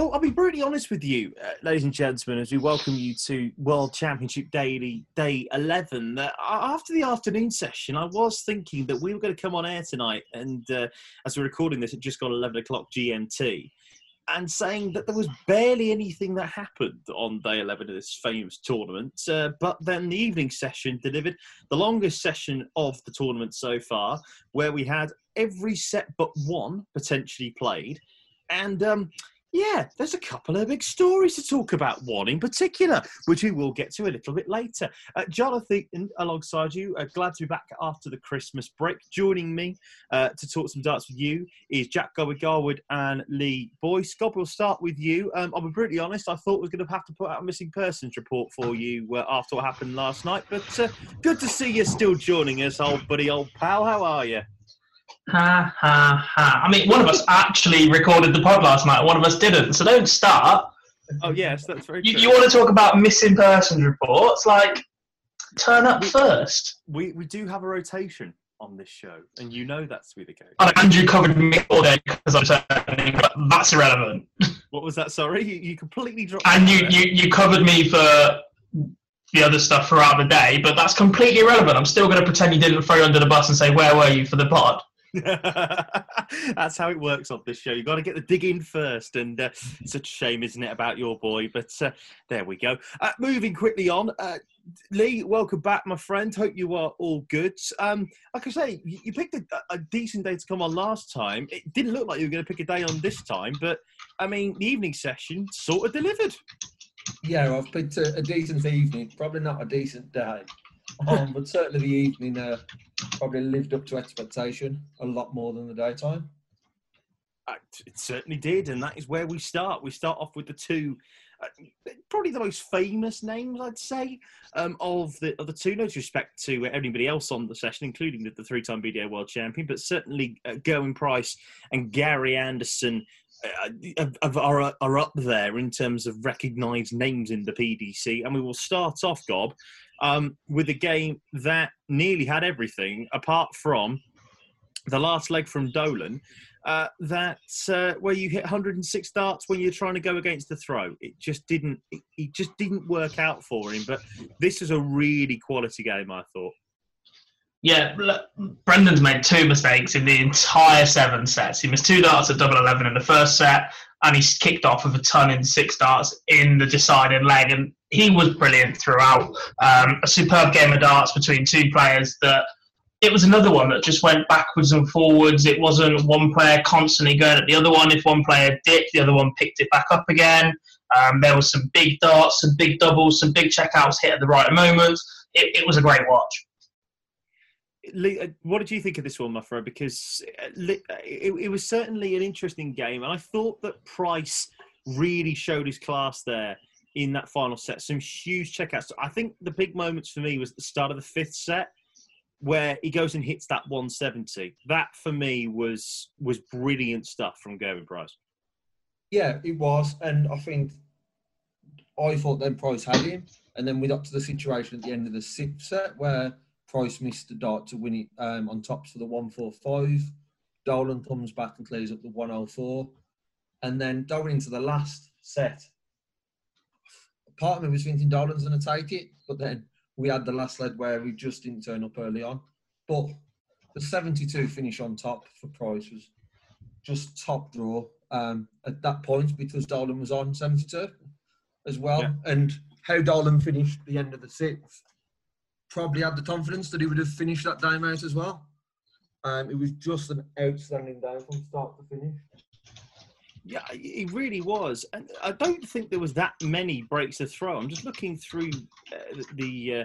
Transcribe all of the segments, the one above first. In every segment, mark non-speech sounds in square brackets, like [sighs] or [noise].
Well, I'll be brutally honest with you, uh, ladies and gentlemen, as we welcome you to World Championship Daily Day 11. Uh, after the afternoon session, I was thinking that we were going to come on air tonight, and uh, as we're recording this, it just got 11 o'clock GMT, and saying that there was barely anything that happened on day 11 of this famous tournament. Uh, but then the evening session delivered the longest session of the tournament so far, where we had every set but one potentially played. And um, yeah, there's a couple of big stories to talk about. One in particular, which we will get to a little bit later. Uh, Jonathan, alongside you, uh, glad to be back after the Christmas break. Joining me uh, to talk some darts with you is Jack Godwin Garwood and Lee Boyce. Gob, we'll start with you. Um, I'll be brutally honest, I thought we was going to have to put out a missing persons report for you uh, after what happened last night, but uh, good to see you still joining us, old buddy, old pal. How are you? Ha ha ha. I mean, one of us actually recorded the pod last night, one of us didn't. So don't start. Oh, yes, that's very you, you, want to talk about missing persons reports? Like, turn up we, first. We, we do have a rotation on this show, and you know that's to be the case. And Andrew covered me all day because I'm saying that's irrelevant. What was that? Sorry, you, you completely dropped. And you, you, you covered me for the other stuff throughout the day, but that's completely irrelevant. I'm still going to pretend you didn't throw you under the bus and say, Where were you for the pod? [laughs] That's how it works on this show. You've got to get the dig in first, and uh, such a shame, isn't it, about your boy? But uh, there we go. Uh, moving quickly on, uh, Lee, welcome back, my friend. Hope you are all good. Um, like I say, you, picked a, a, decent day to come on last time. It didn't look like you were going to pick a day on this time, but I mean, the evening session sort of delivered. Yeah, I've picked a, a decent evening. Probably not a decent day um, but certainly the evening uh, probably lived up to expectation a lot more than the daytime. Uh, it certainly did, and that is where we start. We start off with the two, uh, probably the most famous names, I'd say, um, of the of the two. No disrespect to anybody else on the session, including the, the three-time BDO World Champion, but certainly uh, Gerwyn Price and Gary Anderson uh, are, are up there in terms of recognised names in the PDC. And we will start off, Gob, um, with a game that nearly had everything apart from the last leg from Dolan. Uh, that uh, where you hit 106 darts when you're trying to go against the throw. It just didn't. It, it just didn't work out for him. But this is a really quality game, I thought. Yeah, Brendan's made two mistakes in the entire seven sets. He missed two darts at double eleven in the first set, and he's kicked off with a ton in six darts in the deciding leg. And he was brilliant throughout. Um, a superb game of darts between two players that it was another one that just went backwards and forwards. It wasn't one player constantly going at the other one. If one player dipped, the other one picked it back up again. Um, there was some big darts, some big doubles, some big checkouts hit at the right moment. It, it was a great watch. Lee, uh, what did you think of this one, my? Because uh, uh, it, it, was certainly an interesting game, and I thought that Price really showed his class there in that final set. Some huge checkouts. I think the big moments for me was the start of the fifth set, where he goes and hits that 170. That for me was was brilliant stuff from Gerwyn Price. Yeah, it was, and I think I thought then Price had him, and then we got to the situation at the end of the sixth set where Price missed the dart to win it um, on tops for the 145. Dolan comes back and clears up the 104. And then going into the last set, part of me was thinking Dolan's going to take it, but then we had the last leg where he just didn't turn up early on. But the 72 finish on top for Price was just top draw um, at that point because Dolan was on 72 as well. Yeah. And how Dolan finished the end of the sixth probably had the confidence that he would have finished that game out as well. Um, it was just an outstanding day from start to finish. Yeah, it really was, and I don't think there was that many breaks to throw. I'm just looking through uh, the uh,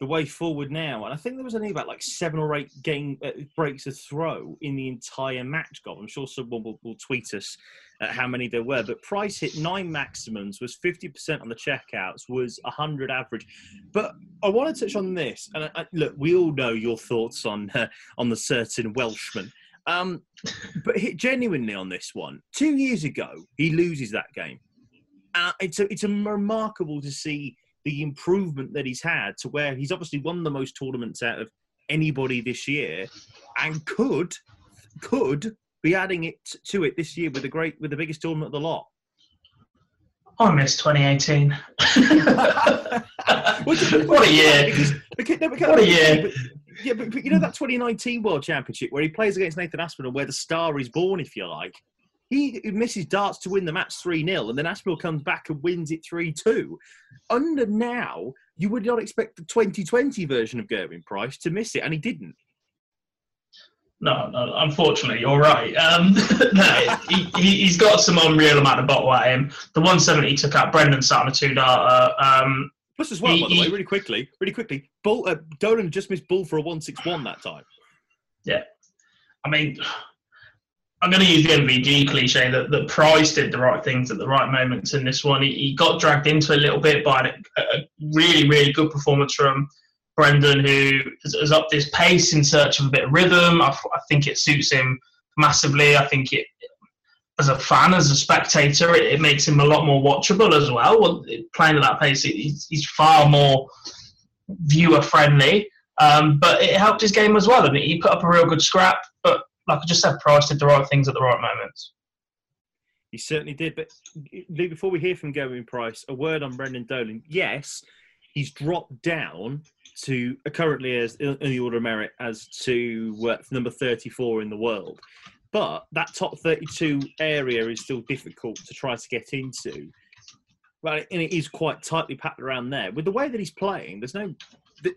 the way forward now, and I think there was only about like seven or eight game uh, breaks to throw in the entire match. God, I'm sure someone will, will tweet us at how many there were, but Price hit nine maximums, was 50% on the checkouts, was 100 average. But I want to touch on this, and I, look, we all know your thoughts on uh, on the certain Welshman. Um, [laughs] but genuinely on this one, two years ago he loses that game. Uh, it's a, it's a remarkable to see the improvement that he's had to where he's obviously won the most tournaments out of anybody this year, and could could be adding it to it this year with the great with the biggest tournament of the lot. I miss 2018. [laughs] what a year! Because, because, no, what a year! But, yeah, but, but, you know that 2019 World Championship where he plays against Nathan Aspinall, where the star is born, if you like. He misses darts to win the match 3 0, and then Aspinall comes back and wins it 3 2. Under now, you would not expect the 2020 version of Gerwyn Price to miss it, and he didn't. No, no, unfortunately, you're right. Um, [laughs] no, he, has got some unreal amount of bottle at him. The 170 took out Brendan a two darter. Um, Plus, as well, he, by the way, really quickly, really quickly, Bull, uh, Dolan just missed Bull for a 161 that time. Yeah. I mean, I'm going to use the MVG cliche that, that Price did the right things at the right moments in this one. He, he got dragged into a little bit by a, a really, really good performance from Brendan, who has, has upped his pace in search of a bit of rhythm. I, I, think it suits him massively. I think it, as a fan, as a spectator, it, it makes him a lot more watchable as well. well playing at that pace, he's, he's far more viewer friendly. Um, but it helped his game as well. I mean, he put up a real good scrap. But like I just said, Price did the right things at the right moments. He certainly did. But before we hear from Gerwyn Price, a word on Brendan Dolan. Yes, he's dropped down to uh, currently as in the order of merit as to uh, number 34 in the world. But that top 32 area is still difficult to try to get into. Right, and it is quite tightly packed around there. With the way that he's playing, there's no,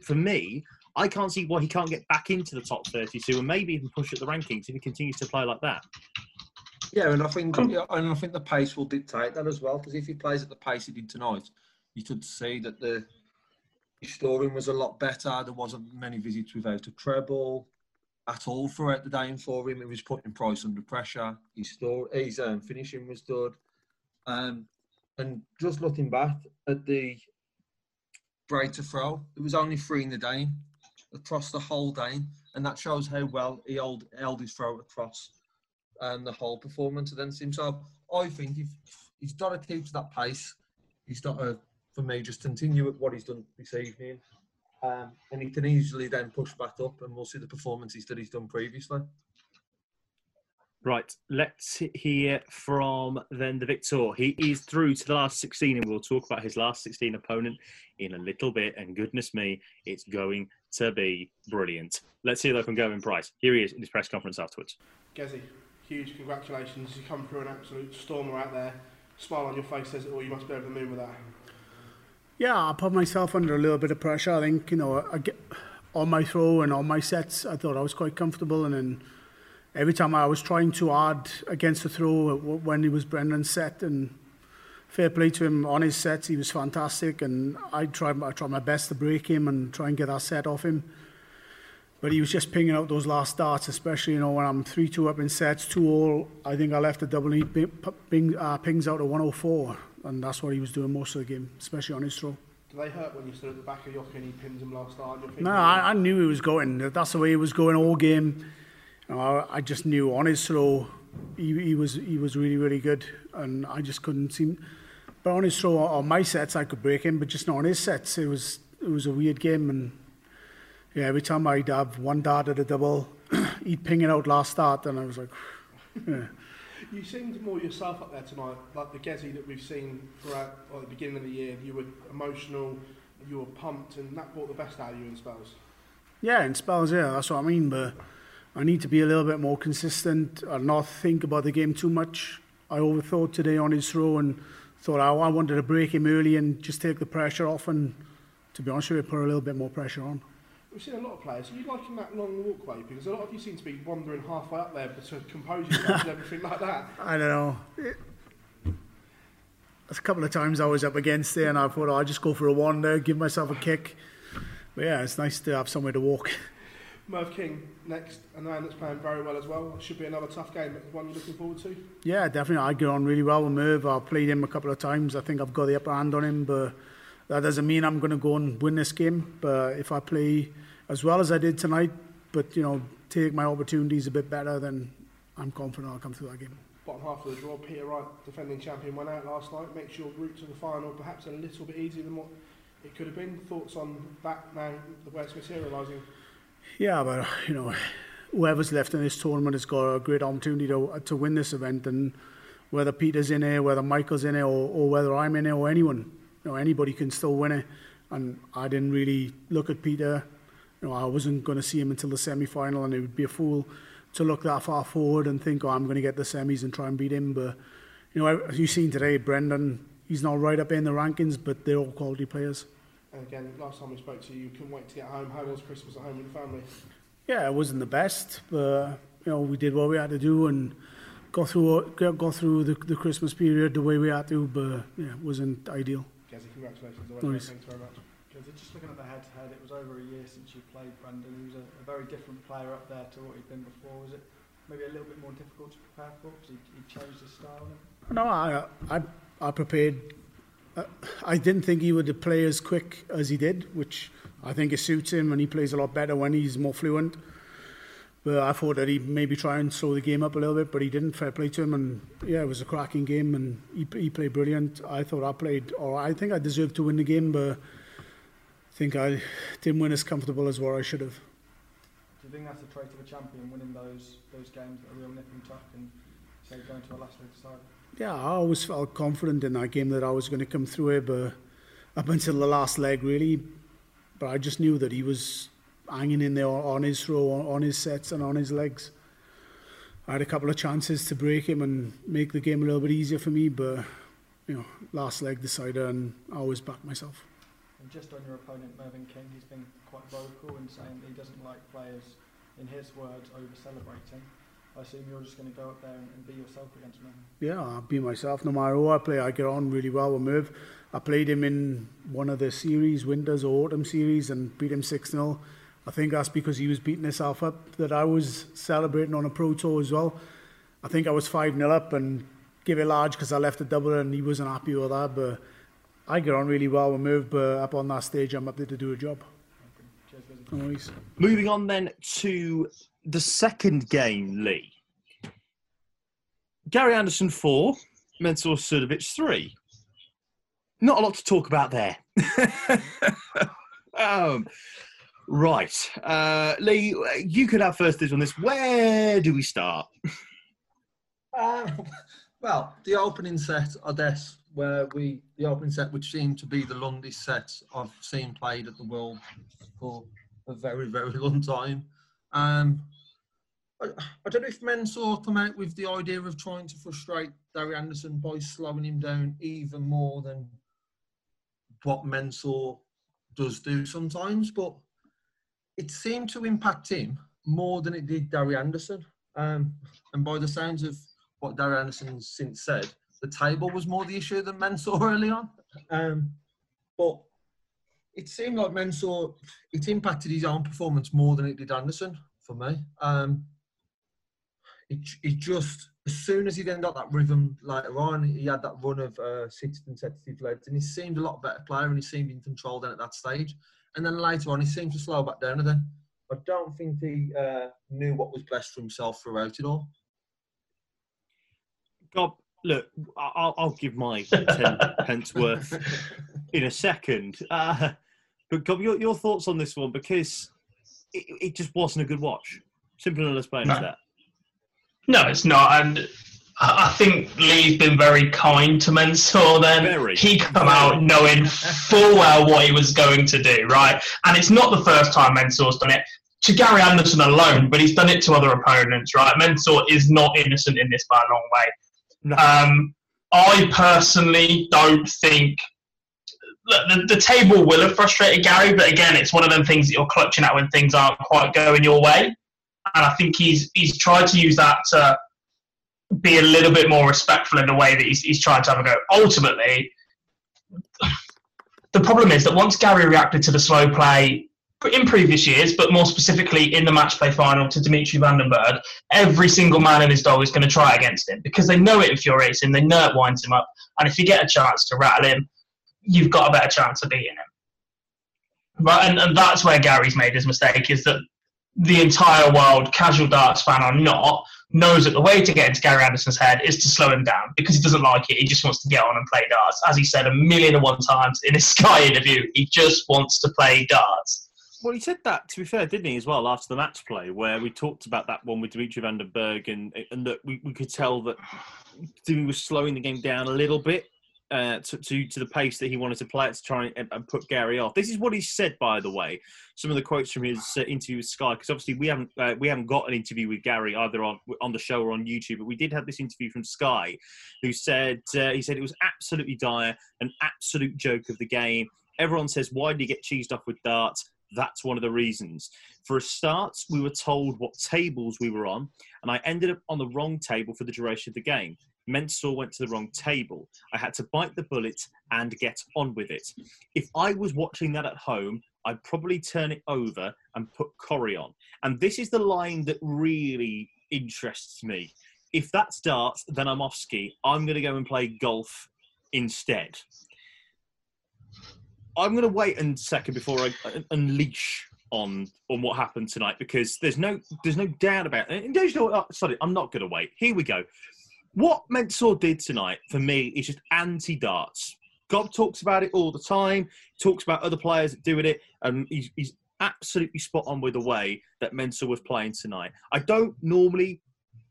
for me, I can't see why he can't get back into the top 32 and maybe even push at the rankings if he continues to play like that. Yeah, and I think and I think the pace will dictate that as well. Because if he plays at the pace he did tonight, you could see that the his scoring was a lot better. There wasn't many visits without a treble at all throughout the day for him. He was putting Price under pressure. His, store, his um, finishing was good. Um, and just looking back at the break to throw, it was only three in the day across the whole day. And that shows how well he held, held his throw across um, the whole performance against him. So I think if he's got to keep to that pace, he's got to for me, just continue at what he's done this evening. Um, and he can easily then push back up, and we'll see the performances that he's done previously. Right, let's hear from then the victor. He is through to the last 16, and we'll talk about his last 16 opponent in a little bit. And goodness me, it's going to be brilliant. Let's hear that from Gerwyn Price. Here he is in his press conference afterwards. Gezi, huge congratulations. You come through an absolute stormer out there. Smile on your face says it all. You must be over the moon with that. Yeah, I put myself under a little bit of pressure. I think, you know, I get, on my throw and on my sets, I thought I was quite comfortable. And then every time I was trying to add against the throw when he was Brendan's set, and fair play to him on his sets, he was fantastic. And I tried, I tried my best to break him and try and get that set off him. But he was just pinging out those last darts, especially, you know, when I'm 3 2 up in sets, 2 all. I think I left a double, he ping, uh, pings out to 104 and that's what he was doing most of the game, especially on his throw. Do they hurt when you stood at the back of oche and he pins him last start? No, I, I, knew he was going. That's the way he was going all game. You know, I, I, just knew on his throw, he, he, was he was really really good, and I just couldn't seem. But on his throw, on my sets, I could break him, but just not on his sets. It was it was a weird game, and yeah, every time I'd have one dart at a double, [clears throat] he'd ping it out last start, and I was like, [sighs] yeah. You seemed more yourself up there tonight, like the Gezi that we've seen throughout at the beginning of the year. You were emotional, you were pumped, and that brought the best out of you in spells. Yeah, in spells, yeah, that's what I mean. But I need to be a little bit more consistent and not think about the game too much. I overthought today on his throw and thought I, I wanted to break him early and just take the pressure off and, to be honest with you, put a little bit more pressure on. We've seen a lot of players. Are you liking that long walkway? Because a lot of you seem to be wandering halfway up there but to compose yourself and everything like that. [laughs] I don't know. It, a couple of times I was up against it and I thought oh, I'd just go for a wander, give myself a kick. But yeah, it's nice to have somewhere to walk. [laughs] Merv King next, a man that's playing very well as well. Should be another tough game. One you're looking forward to? Yeah, definitely. I get on really well with Merv. I've played him a couple of times. I think I've got the upper hand on him, but that doesn't mean I'm going to go and win this game. But if I play as well as I did tonight, but you know, take my opportunities a bit better, then I'm confident I'll come through that game. Bottom half of the draw, Peter Wright, defending champion, went out last night. Makes your route to the final perhaps a little bit easier than what it could have been. Thoughts on that now, the way it's materialising? Yeah, but you know, whoever's left in this tournament has got a great opportunity to to win this event and whether Peter's in there, whether Michael's in there, or, or whether I'm in there, or anyone. You know, anybody can still win it. And I didn't really look at Peter. You know, I wasn't going to see him until the semi-final, and it would be a fool to look that far forward and think, oh, I'm going to get the semis and try and beat him. But you know, as you've seen today, Brendan, he's not right up in the rankings, but they're all quality players. And again, last time we spoke to you, you couldn't wait to get home. How was Christmas at home with the family? Yeah, it wasn't the best, but you know, we did what we had to do and go through go through the, the Christmas period the way we had to, but yeah, it wasn't ideal. Jesse, congratulations. Nice. Thanks very much. Jesse, just looking at the head-to-head, it was over a year since you played Brendan. He was a, a very different player up there to what he'd been before. Was it maybe a little bit more difficult to prepare for because he, he changed his style? No, I I, I prepared. Uh, I didn't think he would play as quick as he did, which I think it suits him, and he plays a lot better when he's more fluent. But I thought that he'd maybe try and slow the game up a little bit, but he didn't. Fair play to him, and yeah, it was a cracking game, and he, he played brilliant. I thought I played, or I think I deserved to win the game, but I think I didn't win as comfortable as what I should have. Do you think that's the trait of a champion, winning those those games that are real nip and tuck, and say going to a last week side? Yeah, I always felt confident in that game that I was going to come through it, but up until the last leg, really. But I just knew that he was hanging in there on his throw, on his sets, and on his legs. I had a couple of chances to break him and make the game a little bit easier for me, but you know, last leg decider, and I always back myself. And just on your opponent, Mervyn King, he's been quite vocal in saying that he doesn't like players, in his words, over celebrating. I assume you're just going to go up there and, and be yourself against Merv. Yeah, I'll be myself. No matter who I play, I get on really well with Merv. I played him in one of the series, Winters or Autumn series, and beat him 6 0. I think that's because he was beating himself up that I was celebrating on a pro tour as well. I think I was 5 0 up and give it large because I left a double and he wasn't happy with that. But I get on really well with Merv, but up on that stage, I'm up there to do a job. Cheers, Moving on then to the second game, Lee. Gary Anderson 4, Mensur Suljovic 3. Not a lot to talk about there. [laughs] um, right. Uh, Lee, you could have first dibs on this. Where do we start? Um, well, the opening set, I guess, where we the opening set, which seemed to be the longest set I've seen played at the World for a very, very long time. Um, I, I don't know if Mensur come out with the idea of trying to frustrate Gary Anderson by slowing him down even more than what Mensur does do sometimes, but it seemed to impact him more than it did Gary Anderson. Um, and by the sounds of what Gary Anderson since said, the table was more the issue than Mensur [laughs] early on. Um, but it seemed like Mensur, it impacted his own performance more than it did Anderson for me. Um, it, it just, as soon as he then got that rhythm later on, he had that run of uh, six consecutive legs and he seemed a lot better player and he seemed in control then at that stage. And then later on, he seemed to slow back down again. I don't think he uh, knew what was best for himself throughout it all. God, look, I'll, I'll give my [laughs] 10 pence worth in a second. Uh, but Gob, your, your thoughts on this one because it, it just wasn't a good watch. Simple and as plain as that. No, it's not. And I think Lee's been very kind to Mensur then. Very. He come out knowing full well what he was going to do, right? And it's not the first time Mensur's done it to Gary Anderson alone, but he's done it to other opponents, right? Mensur is not innocent in this by a long way. No. Um, I personally don't think look, the, the table will have frustrated Gary, but again, it's one of them things that you're clutching at when things aren't quite going your way. And I think he's he's tried to use that to be a little bit more respectful in the way that he's, he's trying to have a go. Ultimately, the problem is that once Gary reacted to the slow play in previous years, but more specifically in the match play final to Dimitri Van den Bergh, every single man in his dog is going to try against him because they know it infuriates him, they know it winds him up, and if you get a chance to rattle him, you've got a better chance of beating him. Right, and, and that's where Gary's made his mistake is that the entire world, casual darts fan or not, knows that the way to get into Gary Anderson's head is to slow him down because he doesn't like it. He just wants to get on and play darts. As he said a million and one times in his [laughs] Sky interview, he just wants to play darts. Well, he said that to be fair, didn't he, as well, after the match play, where we talked about that one with Dimitri van Berg, and and that we, we could tell that he was slowing the game down a little bit uh, to, to, to the pace that he wanted to play it to try and, and, put Gary off. This is what he said, by the way. Some of the quotes from his uh, interview with Sky, because obviously we haven't uh, we haven't got an interview with Gary either on on the show or on YouTube, but we did have this interview from Sky, who said uh, he said it was absolutely dire, an absolute joke of the game. Everyone says, why did he get cheesed off with darts? That's one of the reasons. For a start, we were told what tables we were on, and I ended up on the wrong table for the duration of the game. Mensur went to the wrong table. I had to bite the bullet and get on with it. If I was watching that at home, I'd probably turn it over and put Corrie on. And this is the line that really interests me. If that's darts, then I'm off ski. I'm going to go and play golf instead. I'm going to wait a second before I uh, unleash on on what happened tonight because there's no there's no doubt about it. Oh, sorry, I'm not going to wait. Here we go. What Mensur did tonight for me is just anti darts. Gob talks about it all the time. Talks about other players that do it, and he's, he's absolutely spot on with the way that Mensur was playing tonight. I don't normally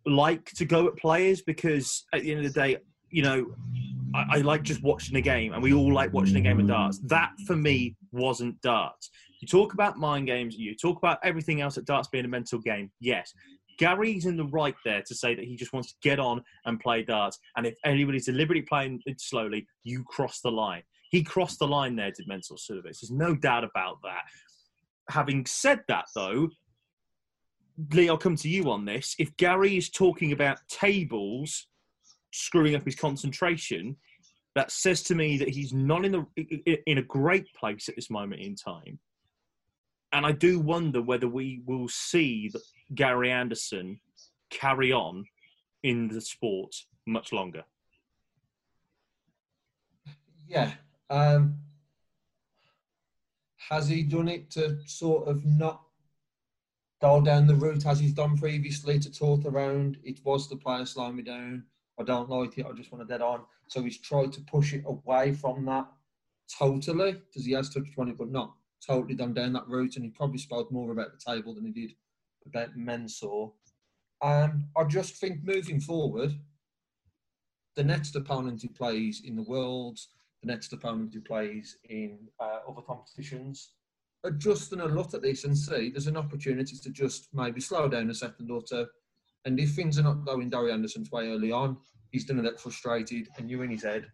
like to go at players because at the end of the day, you know, I, I, like just watching the game, and we all like watching a game of darts. That for me wasn't darts. You talk about mind games, you talk about everything else at darts being a mental game. Yes, Gary's in the right there to say that he just wants to get on and play darts. And if anybody's deliberately playing it slowly, you cross the line. He crossed the line there, did Mensur Suljovic. There's no doubt about that. Having said that, though, Lee, I'll come to you on this. If Gary is talking about tables screwing up his concentration, that says to me that he's not in the in a great place at this moment in time. And I do wonder whether we will see Gary Anderson carry on in the sport much longer. Yeah. Um, has he done it to sort of not dial down the route as he's done previously to talk around? It was the player slowing me down. I don't like it. I just want to dead on. So he's tried to push it away from that totally because he has touched on it, but not totally done down that route. And he probably spoke more about the table than he did about Mensur. And I just think moving forward, the next opponent he plays in the Worlds, the next opponent he plays in uh, other competitions, are just going to look at this and see there's an opportunity to just maybe slow down a second or two. And if things are not going Gary Anderson's way early on, he's going to get frustrated and you're in his head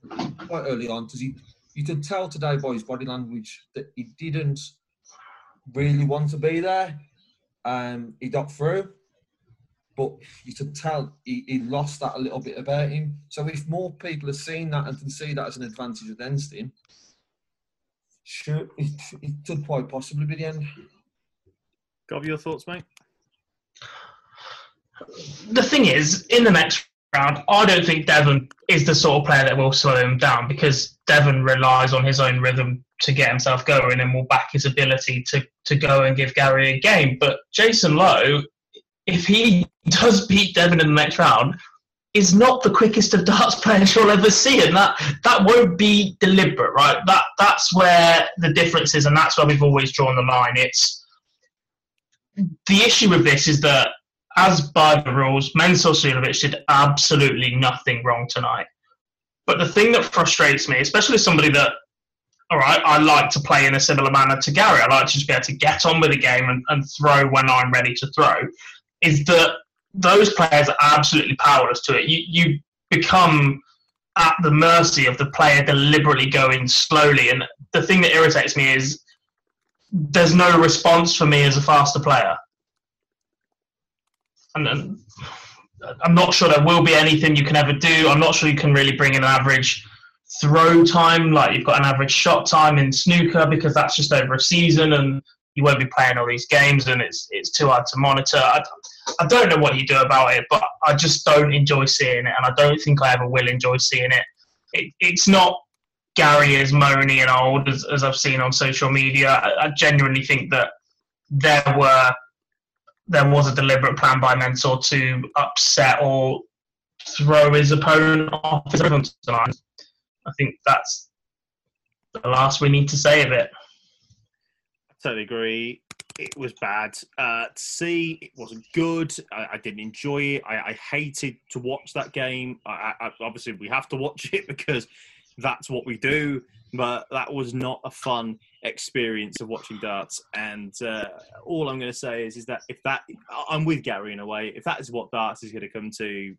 quite early on because he you could tell today by his body language that he didn't really want to be there. Um, he got through, but you could tell he, he, lost that a little bit about him. So if more people are seeing that and can see that as an advantage against him, sure, it, it could quite possibly be the end. Got your thoughts, mate? The thing is, in the next round, I don't think Devon is the sort of player that will slow him down because Devon relies on his own rhythm to get himself going and will back his ability to, to go and give Gary a game. But Jason Lowe, if he [laughs] does beat Devon in the next round, is not the quickest of darts [laughs] players you'll ever see, and that that won't be deliberate, right? That that's where the difference is, and that's where we've always drawn the line. It's the issue with this is that, as by the rules, Mensur Suljovic did absolutely nothing wrong tonight. But the thing that frustrates me, especially somebody that, all right, I like to play in a similar manner to Gary, I like to just be able to get on with the game and, and throw when I'm ready to throw, is that those players are absolutely powerless to it. You, you become at the mercy of the player deliberately going slowly. And the thing that irritates me is there's no response for me as a faster player. And, and I'm not sure there will be anything you can ever do. I'm not sure you can really bring in an average throw time, like you've got an average shot time in snooker, because that's just over a season and you won't be playing all these games and it's it's too hard to monitor. I, I don't know what you do about it, but I just don't enjoy seeing it, and I don't think I ever will enjoy seeing it. it it's not Gary is moany and old as, as I've seen on social media. I, I genuinely think that there were there was a deliberate plan by Mensur to upset or throw his opponent off his rhythm tonight. I think that's the last we need to say of it. I totally agree. It was bad. Uh, C, it wasn't good. I, I didn't enjoy it. I, I, hated to watch that game. I, obviously, we have to watch [laughs] it because that's what we do. But that was not a fun experience of watching darts. And uh, all I'm going to say is, is that if that, I'm with Gary in a way. If that is what darts is going to come to,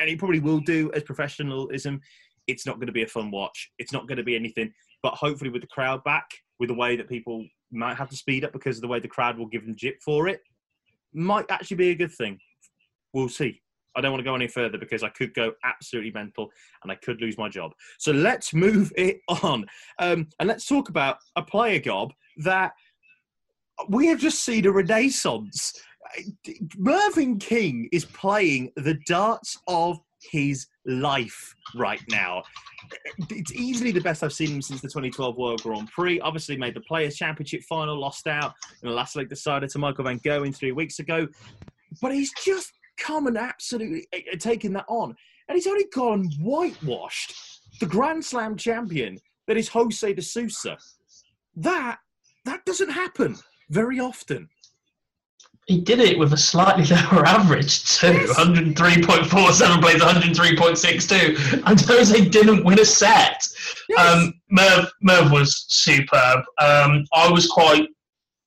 and it probably will do as professionalism, it's not going to be a fun watch. It's not going to be anything. But hopefully, with the crowd back, with the way that people might have to speed up because of the way the crowd will give them jip for it, might actually be a good thing. We'll see. I don't want to go any further because I could go absolutely mental and I could lose my job. So let's move it on. Um, and let's talk about a player gob that we have just seen a renaissance. Mervyn King is playing the darts of his life right now. It's easily the best I've seen him since the 2012 World Grand Prix. Obviously, made the Players' Championship final, lost out in the last leg decider to Michael Van Gerwen three weeks ago. But he's just come and absolutely eh, eh, taken that on. And he's only gone whitewashed the Grand Slam champion that is Jose de Sousa. That that doesn't happen very often. He did it with a slightly [laughs] lower average too. Yes. 103.47 plays 103.62. And Jose didn't win a set. Yes. Um, Merv, Merv was superb. Um, I was quite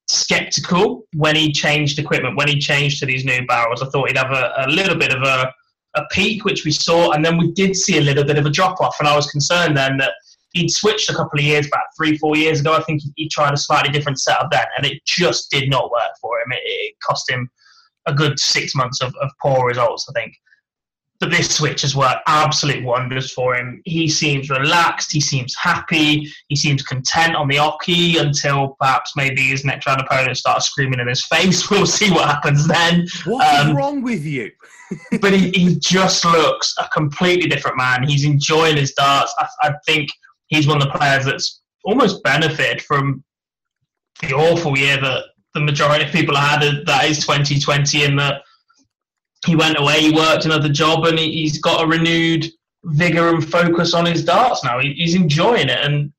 skeptical when he changed equipment, when he changed to these new barrels. I thought he'd have a, a little bit of a, a peak, which we saw, and then we did see a little bit of a drop off. And I was concerned then that he'd switched a couple of years back, three, four years ago. I think he, tried a slightly different setup then, and it just did not work for him. It, it cost him a good six months of, of poor results, I think but this switch has worked absolute wonders for him. He seems relaxed, he seems happy, he seems content on the oche until perhaps maybe his next round opponent starts screaming in his face. [laughs] We'll see what happens then. What's um, wrong with you? [laughs] but he, he, just looks a completely different man. He's enjoying his darts. I, I think he's one of the players that's almost benefited from the awful year that the majority of people had that is 2020 in that he went away, he worked another job, and he, has got a renewed vigor and focus on his darts now. He, he's enjoying it, and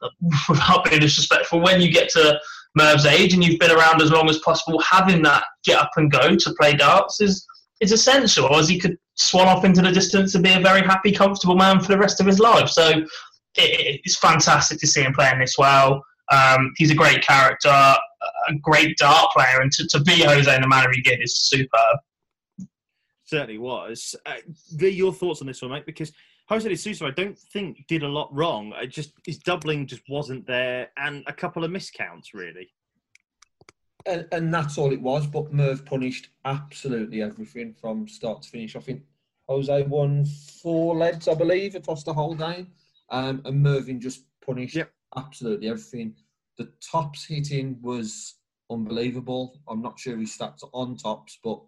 [laughs] without being disrespectful, when you get to Merv's age and you've been around as long as possible, having that get up and go to play darts is is essential. Or as he could swan off into the distance and be a very happy, comfortable man for the rest of his life. So it, it's fantastic to see him playing this well. Um, he's a great character, a great dart player, and to, to be Jose in the manner he did is superb certainly was. Uh, your thoughts on this one, mate? Because Jose de Sousa, I don't think did a lot wrong. I just his doubling just wasn't there, and a couple of miscounts really. And, and that's all it was. But Merv punished absolutely everything from start to finish. I think Jose won four legs, I believe, across the whole game, um, and Mervyn just punished yep. absolutely everything. The tops hitting was unbelievable. I'm not sure his stats on tops, but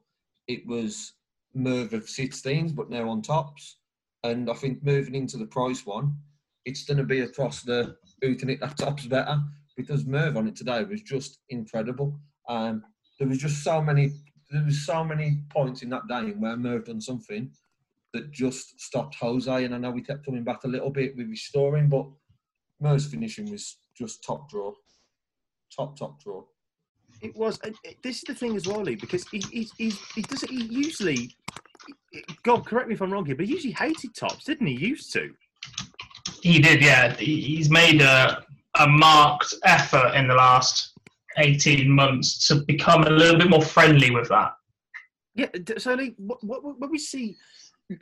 it was Merv of 16s, but now on tops. And I think moving into the price one, it's going to be across the who can hit that tops better because Merv on it today was just incredible. Um, there was just so many, there was so many points in that game where Merv done something that just stopped Jose. And I know we kept coming back a little bit with restoring, but Merv's finishing was just top draw, top top draw. It was. Eh, this is the thing as well, Lee, because he he he, he does He usually. God, correct me if I'm wrong here, but he usually hated tops, didn't he? Used to. He did, yeah. He's made a a marked effort in the last 18 months to become a little bit more friendly with that. Yeah. So, Lee, what, what, what we see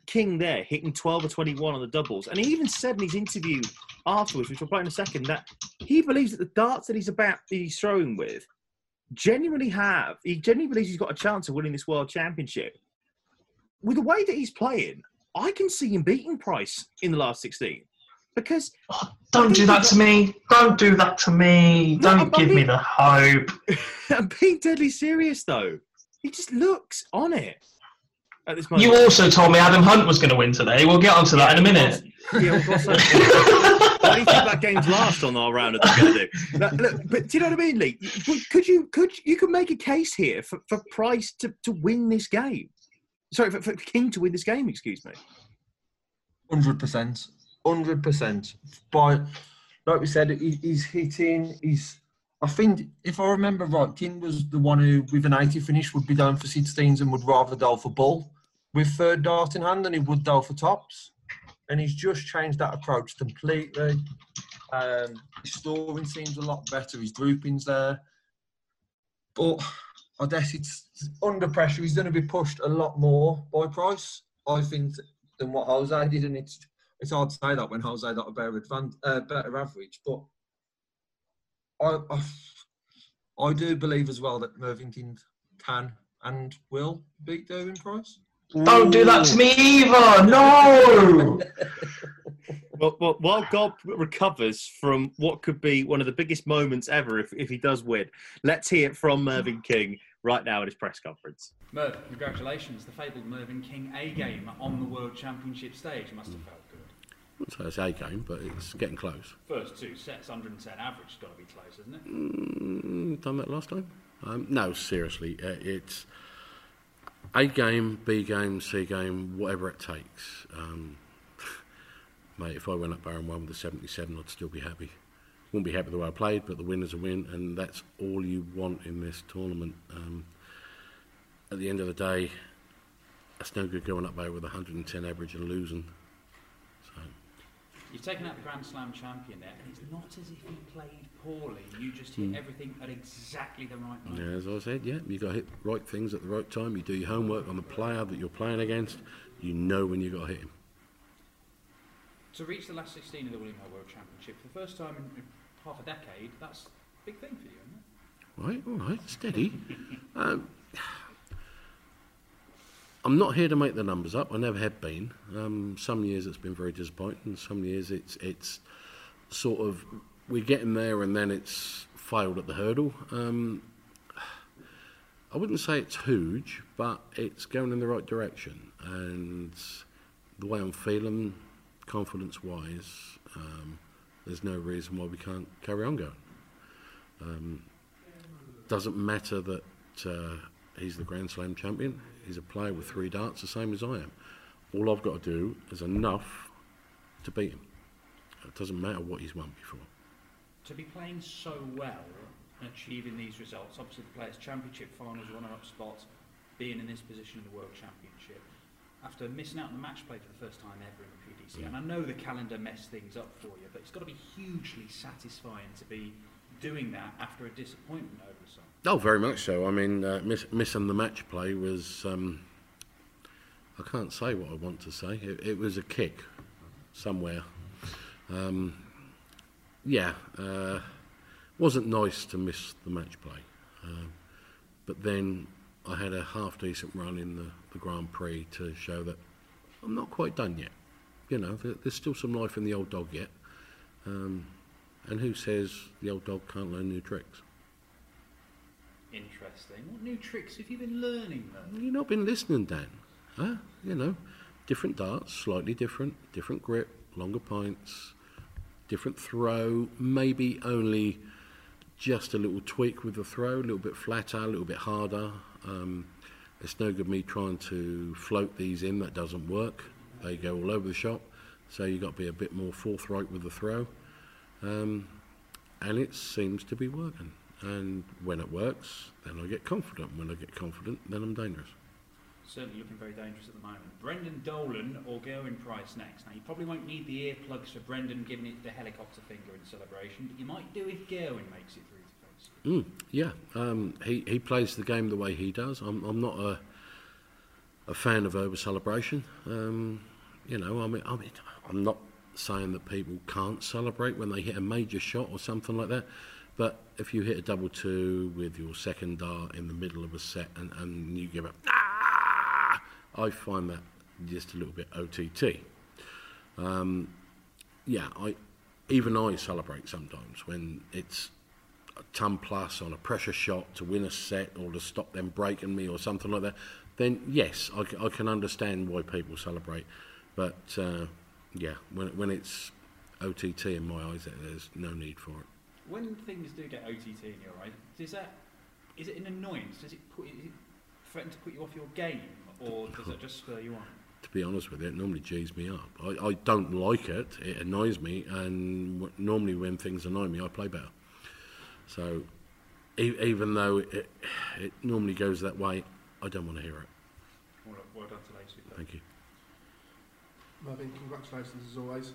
King there hitting 12 or 21 on the doubles. And he even said in his interview afterwards, which we'll play in a second, that he believes that the darts that he's about he's throwing with genuinely have, he genuinely believes he's got a chance of winning this world championship. With the way that he's playing, I can see him beating Price in the last 16. Because. Oh, don't do that to me. Don't do that to me. No, don't give being... me the hope. [laughs] I'm being deadly serious, though. He just looks on it. At this moment. You also told me Adam Hunt was going to win today. We'll get onto that in a minute. Yeah, What do you think that game's last on our round of the going look, but do you know what I mean, Lee? Could you could you could make a case here for, for Price to, to win this game? Sorry, for, for King to win this game. Excuse me. Hundred percent, hundred percent. By like we said, he, he's hitting. He's I think if I remember right, King was the one who, with an 80 finish, would be down for 16s and would rather dial for bull with third dart in hand than he would dial for tops. And he's just changed that approach completely. Um, his storing seems a lot better. His grouping's there. But I guess it's under pressure. He's going to be pushed a lot more by Price, I think, than what Jose did. And it's it's hard to say that when Jose got a better uh, better average. But I, I I do believe as well that Mervynton can and will beat Gerwyn Price. Don't do that to me either. No. [laughs] Well, well, while Gob recovers from what could be one of the biggest moments ever if, if he does win, let's hear it from Mervyn King right now at his press conference. Merv, congratulations. The fabled Mervyn King A game on the World Championship stage must have felt good. So it's a game, but it's getting close. First two sets, 110 average, got to be close, isn't it? Mm, done that last time? Um, no, seriously, uh, it's A game, B game, C game, whatever it takes. Um, [laughs] mate, if I went up and won with a 77, I'd still be happy. Wouldn't be happy the way I played, but the winner's a win, and that's all you want in this tournament. Um, at the end of the day, it's no good going up there with 110 average and losing. So, You've taken out the Grand Slam champion there, and it's not as if he played poorly. You just hit everything at exactly the right moment. yeah, as I said, yeah, you got to hit the right things at the right time. You do your homework on the player that you're playing against. You know when you got to hit him. To reach the last 16 of the William Hill World Championship for the first time in in half a decade, that's a big thing for you, isn't it? Right, all right, steady. [laughs] um, I'm not here to make the numbers up. I never have been. Um, some years it's been very disappointing. Some years it's it's sort of we're getting there and then it's failed at the hurdle. Um, I wouldn't say it's huge, but it's going in the right direction. And the way I'm feeling, confidence-wise, um, there's no reason why we can't carry on going. Um, doesn't matter that uh, he's the Grand Slam champion. He's a player with three darts, the same as I am. All I've got to do is enough to beat him. It doesn't matter what he's won before. To be playing so well and achieving these results, obviously the Players' Championship finals, runner-up spots, being in this position in the World Championship, after missing out on the match play for the first time ever in the PDC, and I know the calendar messed things up for you, but it's got to be hugely satisfying to be doing that after a disappointment over the summer. Oh, very much so. I mean, uh, miss, missing the match play was. Um, I can't say what I want to say. It, it was a kick somewhere. Um, yeah, uh, wasn't nice to miss the match play. Um, but then I had a half decent run in the, the Grand Prix to show that I'm not quite done yet. You know, there, there's still some life in the old dog yet. Um, and who says the old dog can't learn new tricks? Interesting. What new tricks have you been learning, then? You've not been listening, Dan. Huh? You know, different darts, slightly different, different grip, longer points, different throw, maybe only just a little tweak with the throw, a little bit flatter, a little bit harder. Um, it's no good me trying to float these in, that doesn't work. They go all over the shop, so you've got to be a bit more forthright with the throw. Um, and it seems to be working. And when it works, then I get confident. When I get confident, then I'm dangerous. Certainly looking very dangerous at the moment. Brendan Dolan or Gerwyn Price next. Now, you probably won't need the earplugs for Brendan giving it the helicopter finger in celebration, but you might do if Gerwyn makes it through to face. Mm, yeah, um, he he plays the game the way he does. I'm I'm not a a fan of over celebration. Um, you know, I mean, I mean, I'm not saying that people can't celebrate when they hit a major shot or something like that. But if you hit a double two with your second dart in the middle of a set and, and you give up, I find that just a little bit OTT. Um, yeah, I even I celebrate sometimes when it's a ton plus on a pressure shot to win a set or to stop them breaking me or something like that. Then yes, I can understand why people celebrate. But uh, yeah, when when it's OTT in my eyes, there's no need for it. When things do get OTT in your eye, does that is it an annoyance? Does it put is it threaten to put you off your game, or does it just spur you on? to be honest with you, it normally G's me up. I, I don't like it, it annoys me, and w- normally when things annoy me, I play better. So e- even though it, it normally goes that way, I don't want to hear it. Well, well done today, Super. Thank you. Mervyn, congratulations as always.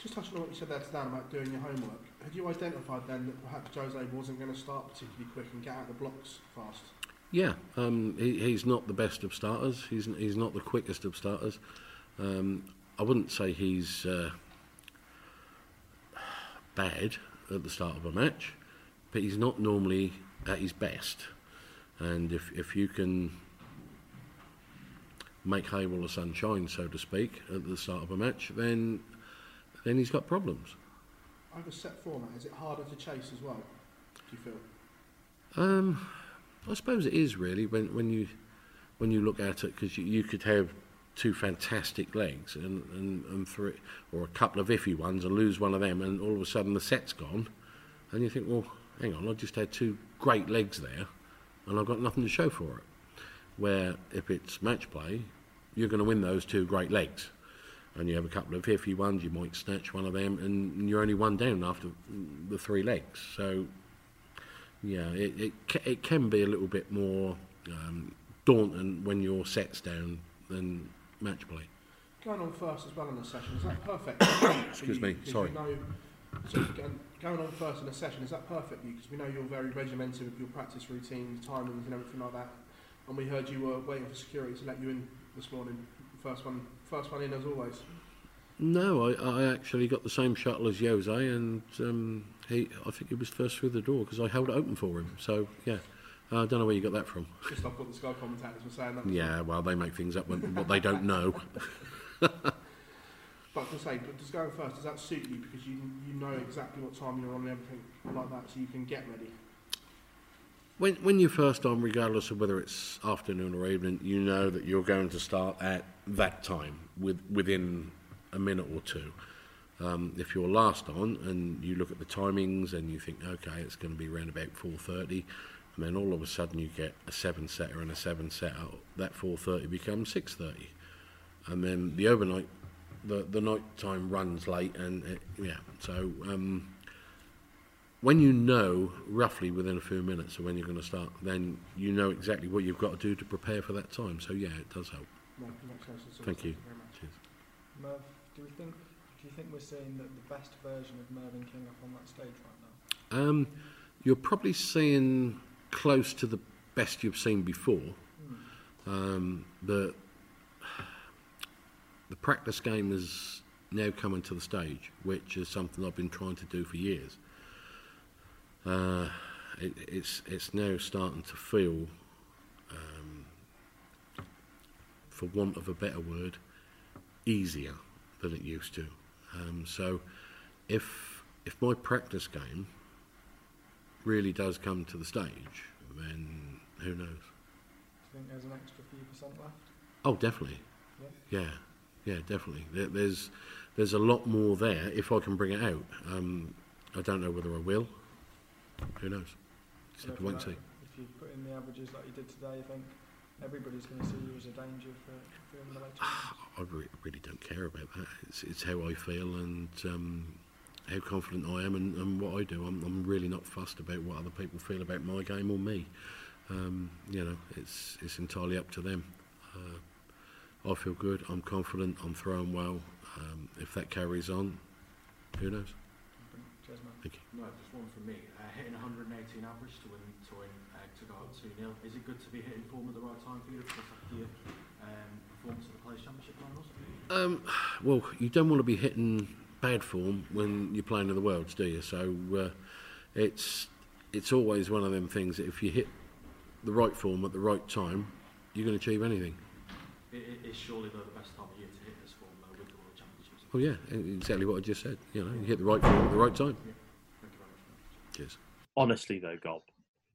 Just touching on what you said there to Dan about doing your homework, had you identified then that perhaps Jose wasn't going to start particularly quick and get out of the blocks fast? Yeah, um, he, he's not the best of starters. He's he's not the quickest of starters. Um, I wouldn't say he's uh, bad at the start of a match, but he's not normally at his best. And if if you can make hay while the sun shines, so to speak, at the start of a match, then then he's got problems. Over set format, is it harder to chase as well? Do you feel? Um, I suppose it is really when when you when you look at it because you, you could have two fantastic legs and, and, and three or a couple of iffy ones and lose one of them and all of a sudden the set's gone and you think well hang on I just had two great legs there and I've got nothing to show for it. Where if it's match play you're going to win those two great legs and you have a couple of iffy ones you might snatch one of them and you're only one down after the three legs. So yeah, it, it, it can be a little bit more um, daunting when your set's down than match play. Going on first as well in the session, is that perfect? [coughs] Excuse you? me, sorry. You know, so going, going on first in a session, is that perfect? Because we know you're very regimented with your practice routine, timings and everything like that. And we heard you were waiting for security to let you in this morning. First one, first one in as always. No, I, I actually got the same shuttle as Jose, and um, he, I think he was first through the door because I held it open for him. So yeah, uh, I don't know where you got that from. Just like what the Sky commentators were saying. That Yeah, well, they make things up when, what they don't know. [laughs] But to say, but just going first, does that suit you because you you know exactly what time you're on and everything like that, so you can get ready. When, when you're first on, regardless of whether it's afternoon or evening, you know that you're going to start at that time with, within a minute or two. Um, if you're last on and you look at the timings and you think, okay, it's going to be around about 4.30, and then all of a sudden you get a seven setter and a seven setter, that 4.30 becomes 6.30. And then the overnight, the, the night time runs late, and it, yeah, so um, when you know roughly within a few minutes of when you're going to start, then you know exactly what you've got to do to prepare for that time. So yeah, it does help. Thank you. very much. Cheers. Merv, do we think do you think we're seeing the, the best version of Mervyn King up on that stage right now? Um, you're probably seeing close to the best you've seen before. Um, but the practice game is now coming to the stage, which is something I've been trying to do for years. Uh, it, it's it's now starting to feel, um, for want of a better word, easier than it used to. Um, so, if if my practice game really does come to the stage, then who knows? Do you think there's an extra few percent left? Oh, definitely. Yeah, yeah, definitely. There, there's there's a lot more there if I can bring it out. Um, I don't know whether I will. Who knows? Have to wait and see. If you put in the averages like you did today, I think everybody's going to see you as a danger for, for the later games. [sighs] I re- really don't care about that. It's, it's how I feel and um, how confident I am and, and what I do. I'm, I'm really not fussed about what other people feel about my game or me. Um, you know, it's it's entirely up to them. Uh, I feel good. I'm confident. I'm throwing well. Um, if that carries on, who knows? Cheers, man. Thank you. No, just one from me. Uh, hitting 118 average to win to win to go up 2 0. Is it good to be hitting form at the right time for you to protect your um, performance at the Players Championship finals? Um, well, you don't want to be hitting bad form when you're playing in the Worlds, do you? So uh, it's it's always one of them things that if you hit the right form at the right time, you're going to achieve anything. It, it is surely though the best time of year to hit this form though with the World Championships. Oh yeah, exactly what I just said. You know, you hit the right form at the right time. Thank you very much. Cheers. Honestly, though, Gob,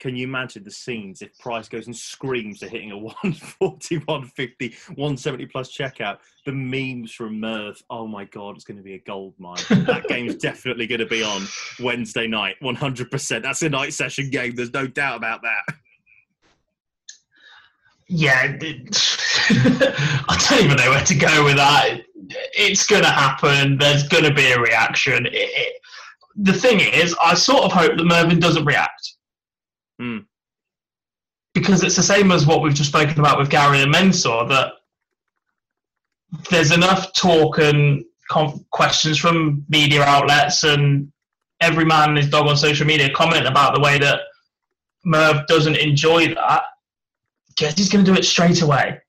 can you imagine the scenes if Price goes and screams at hitting a [laughs] 140, 150, 170 plus checkout? The memes from Merv, oh my God, it's going to be a gold mine. that game's [laughs] definitely going to be on Wednesday night, 100%. That's a night session game. There's no doubt about that. Yeah, [laughs] I don't even know where to go with that. It's going to happen. There's going to be a reaction. It, it, the thing is, I sort of hope that Mervyn doesn't react. Hmm. Because it's the same as what we've just spoken about with Gary and Mensur, that there's enough talk and com- questions from media outlets and every man and his dog on social media comment about the way that Merv doesn't enjoy that. Guess he's going to do it straight away.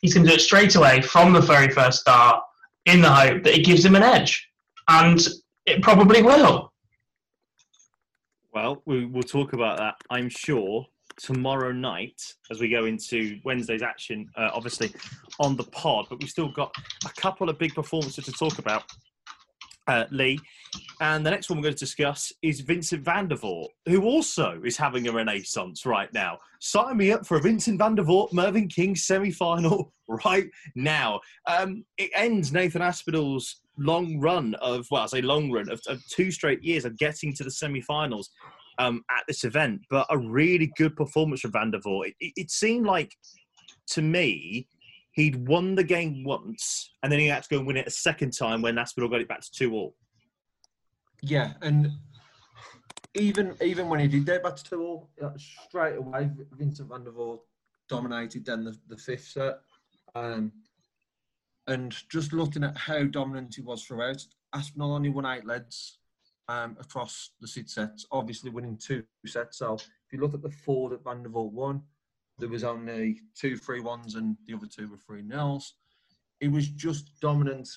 He's going to do it straight away from the very first start in the hope that it gives him an edge. And it probably will. Well, we, we'll talk about that, I'm sure, tomorrow night as we go into Wednesday's action, uh, obviously on the pod. But we've still got a couple of big performances to talk about, uh, Lee. And the next one we're going to discuss is Vincent van der Voort, who also is having a renaissance right now. Sign me up for a Vincent van der Voort Mervyn King semi final [laughs] right now. Um, it ends Nathan Aspinall's long run of, well, I say long run of, of two straight years of getting to the semi finals um, at this event, but a really good performance from van der Voort. It, it, it seemed like, to me, he'd won the game once and then he had to go and win it a second time when Aspinall got it back to 2 all. Yeah, and even even when he did get back to two all, uh, straight away Vincent van der Voort dominated then the, the fifth set. Um, and just looking at how dominant he was throughout, Aspinall only won eight leads um, across the six sets, obviously winning two sets. So if you look at the four that Van der Voort won, there was only two free ones and the other two were free nils. He was just dominant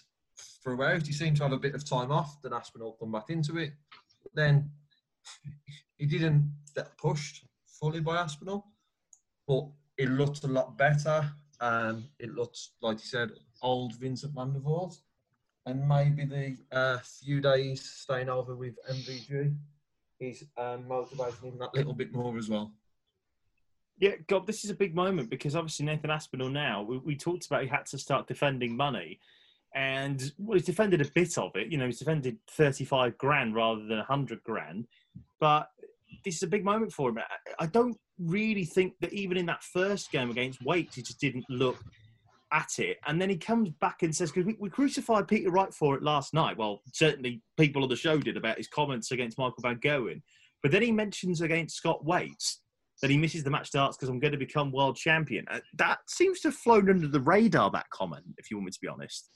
throughout. He seemed to have a bit of time off, then Aspinall come back into it. Then [laughs] he didn't get pushed fully by Aspinall, but it looked a lot better. Um, it looked, like you said, old Vincent van der Voort. And maybe the uh, few days staying over with MVG is um, motivating him that little bit more as well. Yeah, God, this is a big moment because obviously Nathan Aspinall now, we, we talked about he had to start defending money. And well, he's defended a bit of it. You know, he's defended 35 grand rather than 100 grand. But this is a big moment for him. I- don't really think that even in that first game against Waites, he just didn't look at it. And then he comes back and says, because we, we crucified Peter Wright for it last night. Well, certainly people on the show did about his comments against Michael van Gerwen. But then he mentions against Scott Waites that he misses the match starts because I'm going to become world champion. Uh, that seems to have flown under the radar, that comment, if you want me to be honest.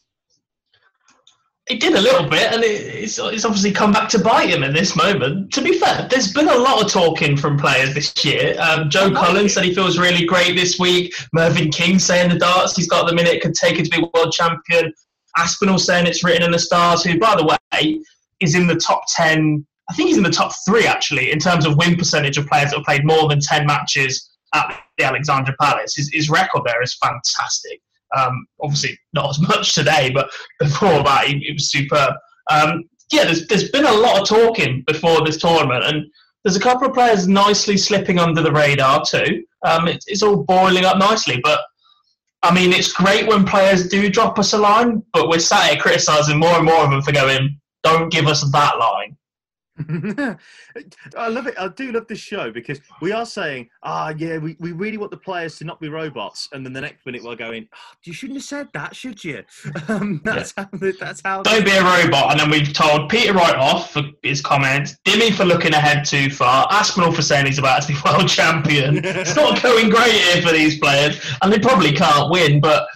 It did a little bit, and it's, it's obviously come back to bite him in this moment. To be fair, there's been a lot of talking from players this year. Um, Joe Cullen said he feels really great this week. Mervyn King saying the darts he's got the minute could take it to be world champion. Aspinall saying it's written in the stars, who, by the way, is in the top 10. I think he's in the top three, actually, in terms of win percentage of players that have played more than 10 matches at the Alexandra Palace. His, his record there is fantastic. Um, obviously, not as much today, but before that, he, he was superb. Um, yeah, there's, there's been a lot of talking before this tournament, and there's a couple of players nicely slipping under the radar too. Um, it, it's all boiling up nicely, but I mean, it's great when players do drop us a line, but we're sat here criticising more and more of them for going, don't give us that line. [laughs] I love it. I do love this show because we are saying, ah, yeah, we, we really want the players to not be robots, and then the next minute we're going, oh, you shouldn't have said that, should you? [laughs] Um, that's how. That's how. Don't be a robot. And then we've told Peter Wright off for his comments, Dimmy for looking ahead too far, Aspinall for saying he's about to be [laughs] world champion. it's not going great here for these players, and they probably can't win, but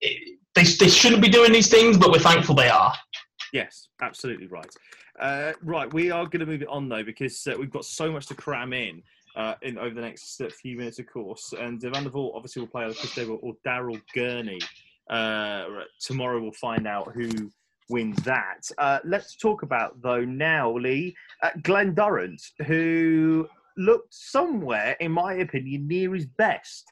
it, they, they shouldn't be doing these things, but we're thankful they are. Yes, absolutely right. Uh, right, we are going to move it on though because uh, we've got so much to cram in. Uh, in over the next uh, few minutes, of course, and uh, Van obviously will play either Chris Dobey or Daryl Gurney. Uh, tomorrow we'll find out who wins that. Uh, let's talk about though now, Lee, uh, Glen Durrant, who looked somewhere, in my opinion, near his best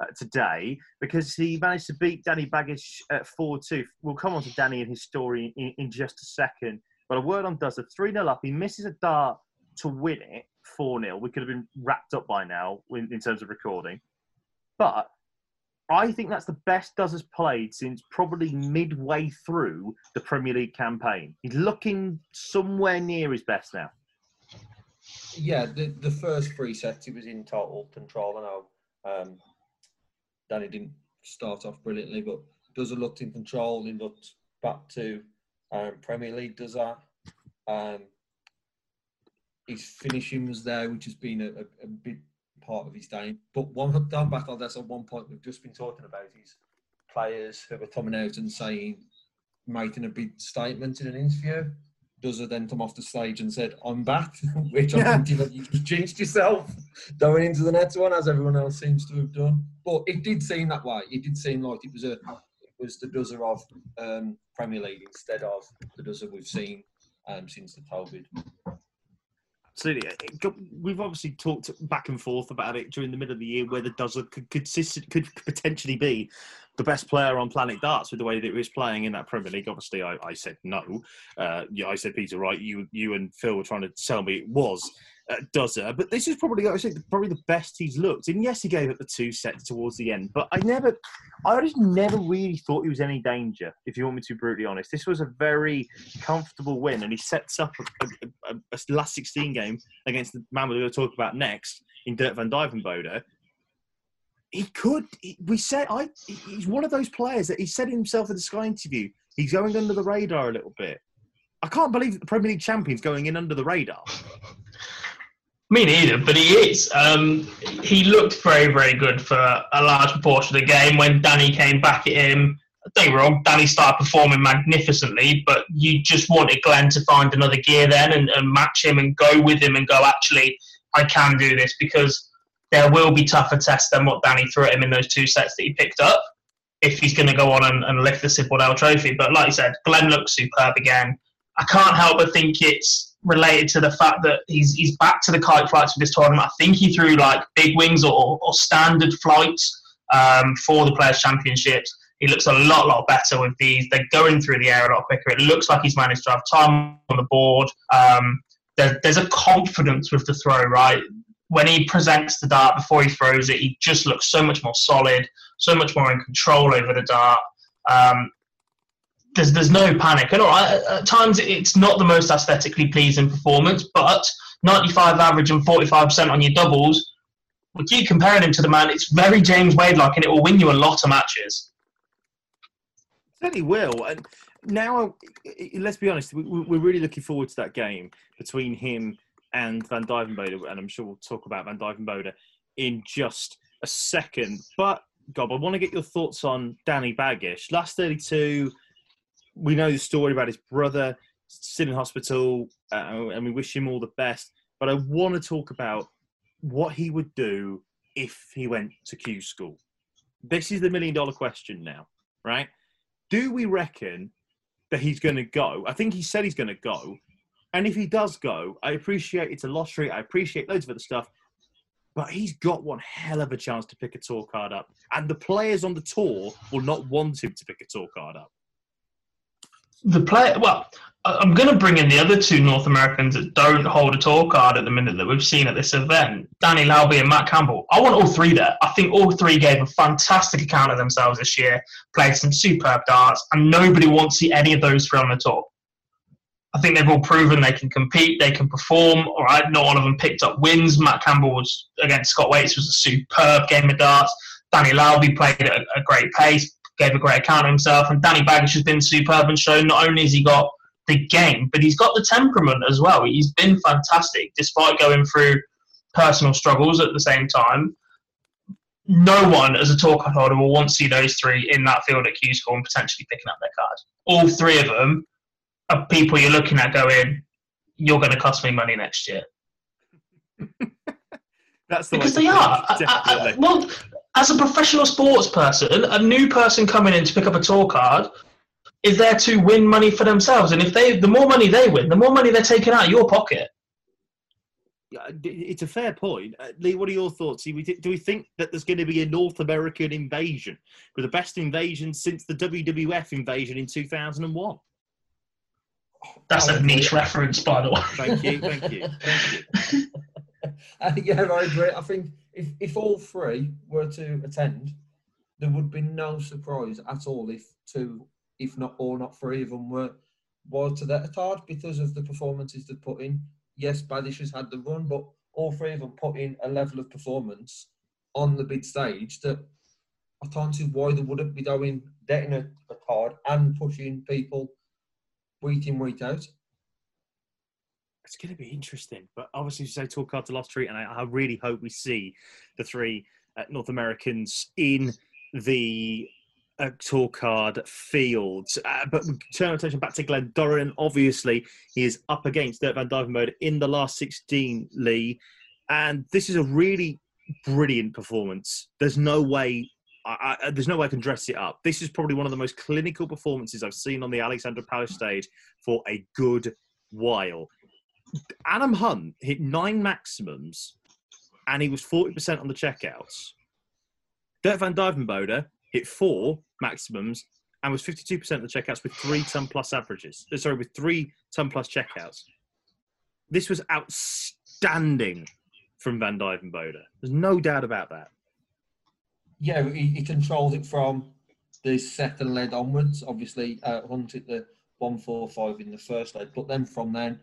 uh, today because he managed to beat Danny Baggish at 4 2. We'll come on to Danny and his story in, in just a second. But a word on Duzza 3 0 up. He misses a dart to win it 4 0. We could have been wrapped up by now in, in terms of recording. But I think that's the best Duzza has played since probably midway through the Premier League campaign. He's looking somewhere near his best now. Yeah, the, the first three sets he was in total control. I know um, Danny didn't start off brilliantly, but Duzza looked in control. He looked back to Um, Premier League does that. Um, his finishing was there, which has been a, a, a big part of his game. But one down back on that's at one point we've just been talking about is players who are coming out and saying, making a big statement in an interview. Does it then come off the stage and said, "I'm back," [laughs] which thinking that you just jinxed yourself [laughs] going into the next one, as everyone else seems to have done. But it did seem that way. It did seem like it was a was the Duzza of um, Premier League instead of the Duzza we've seen um, since the COVID. Absolutely. We've obviously talked back and forth about it during the middle of the year, whether Duzza could, could potentially be the best player on planet darts with the way that he was playing in that Premier League. Obviously, I, I said no. Uh, yeah, I said Peter, Wright? You, you and Phil were trying to tell me it was uh, Duzza, but this is probably, I think, probably the best he's looked. And yes, he gave up the two sets towards the end, but I never, I just never really thought he was any danger. If you want me to be brutally honest, this was a very comfortable win, and he sets up a, a, a, last 16 game against the man we're going to talk about next in Dirk van Duijvenbode. He could. He, we said I. He's one of those players that he said himself in the Sky interview. He's going under the radar a little bit. I can't believe the Premier League champion's going in under the radar. Me neither, but he is. Um, he looked very, very good for a large proportion of the game. When Danny came back at him, don't get wrong, Danny started performing magnificently, but you just wanted Glen to find another gear then and, and match him and go with him and go, actually, I can do this because there will be tougher tests than what Danny threw at him in those two sets that he picked up if he's going to go on and, and lift the Sid trophy. But like you said, Glen looks superb again. I can't help but think it's related to the fact that he's he's back to the kite flights for this tournament. I think he threw like big wings or, or standard flights um, for the Players Championships. He looks a lot, lot better with these. They're going through the air a lot quicker. It looks like he's managed to have time on the board. Um, there, there's a confidence with the throw, right? When he presents the dart before he throws it, he just looks so much more solid, so much more in control over the dart. Um, there's there's no panic. And all right, at, times it's not the most aesthetically pleasing performance, but 95 average and 45% on your doubles. We keep comparing him to the man. It's very James Wade like, and it will win you a lot of matches. Certainly will. And now, let's be honest, we, we- we're really looking forward to that game between him and Van Duijvenbode, and I'm sure we'll talk about Van Duijvenbode in just a second. But Gob, I want to get your thoughts on Danny Baggish. Last 32, we know the story about his brother still in hospital, uh, and we wish him all the best. But I want to talk about what he would do if he went to Q school. This is the million dollar question now, right? Do we reckon that he's going to go? I think he said he's going to go. And if he does go, I appreciate it's a lottery. I appreciate loads of other stuff. But he's got one hell of a chance to pick a tour card up. And the players on the tour will not want him to pick a tour card up. The player, well, I'm going to bring in the other two North Americans that don't hold a tour card at the minute that we've seen at this event Danny Lauby and Matt Campbell. I want all three there. I think all three gave a fantastic account of themselves this year, played some superb darts, and nobody wants to see any of those three on the tour. I think they've all proven they can compete, they can perform. All right, not one of them picked up wins. Matt Campbell was against Scott Waites was a superb game of darts. Danny Lauby played at a great pace, gave a great account of himself, and Danny Baggish has been superb and shown not only has he got the game, but he's got the temperament as well. He's been fantastic despite going through personal struggles at the same time. No one, as a tour card holder, will want to see those three in that field at Q School and potentially picking up their card. All three of them are people you're looking at going, you're going to cost me money next year. [laughs] That's the Because they are. I- I- well, as a professional sports person, a new person coming in to pick up a tour card is there to win money for themselves. And if they, the more money they win, the more money they're taking out of your pocket. Yeah, It's a fair point. Uh, Lee, what are your thoughts? Do we, do we think that there's going to be a North American invasion with the best invasion since the WWF invasion in 2001? That's a niche reference, by the way. Thank you, thank you, thank [laughs] [laughs] you. Uh, yeah, I agree. I think if, if all three were to attend, there would be no surprise at all if two, if not all, not three of them were were to that card because of the performances they put in. Yes, Baggish has had the run, but all three of them put in a level of performance on the big stage that I can't see why they wouldn't be going getting a card and pushing people week in, week out. It's going to be interesting, but obviously, you say talk card to lost treat, and I, I really hope we see the three uh, North Americans in the uh, tour card fields. Uh, but turn our attention back to Glen Durrant. Obviously, he is up against Dirk Van Duijvenbode in the last 16, Lee. And this is a really brilliant performance. There's no way. I, I, there's no way I can dress it up. This is probably one of the most clinical performances I've seen on the Alexandra Palace stage for a good while. Adam Hunt hit nine maximums and he was 40% on the checkouts. Dirk Van Duijvenbode hit four maximums and was 52% of the checkouts with three ton plus averages. Uh, Sorry, with three ton plus checkouts. This was outstanding from Van Duijvenbode. There's no doubt about that. Yeah, he, he controlled it from the second leg onwards. Obviously, uh, Hunt hit the 145 in the first leg, but then from then,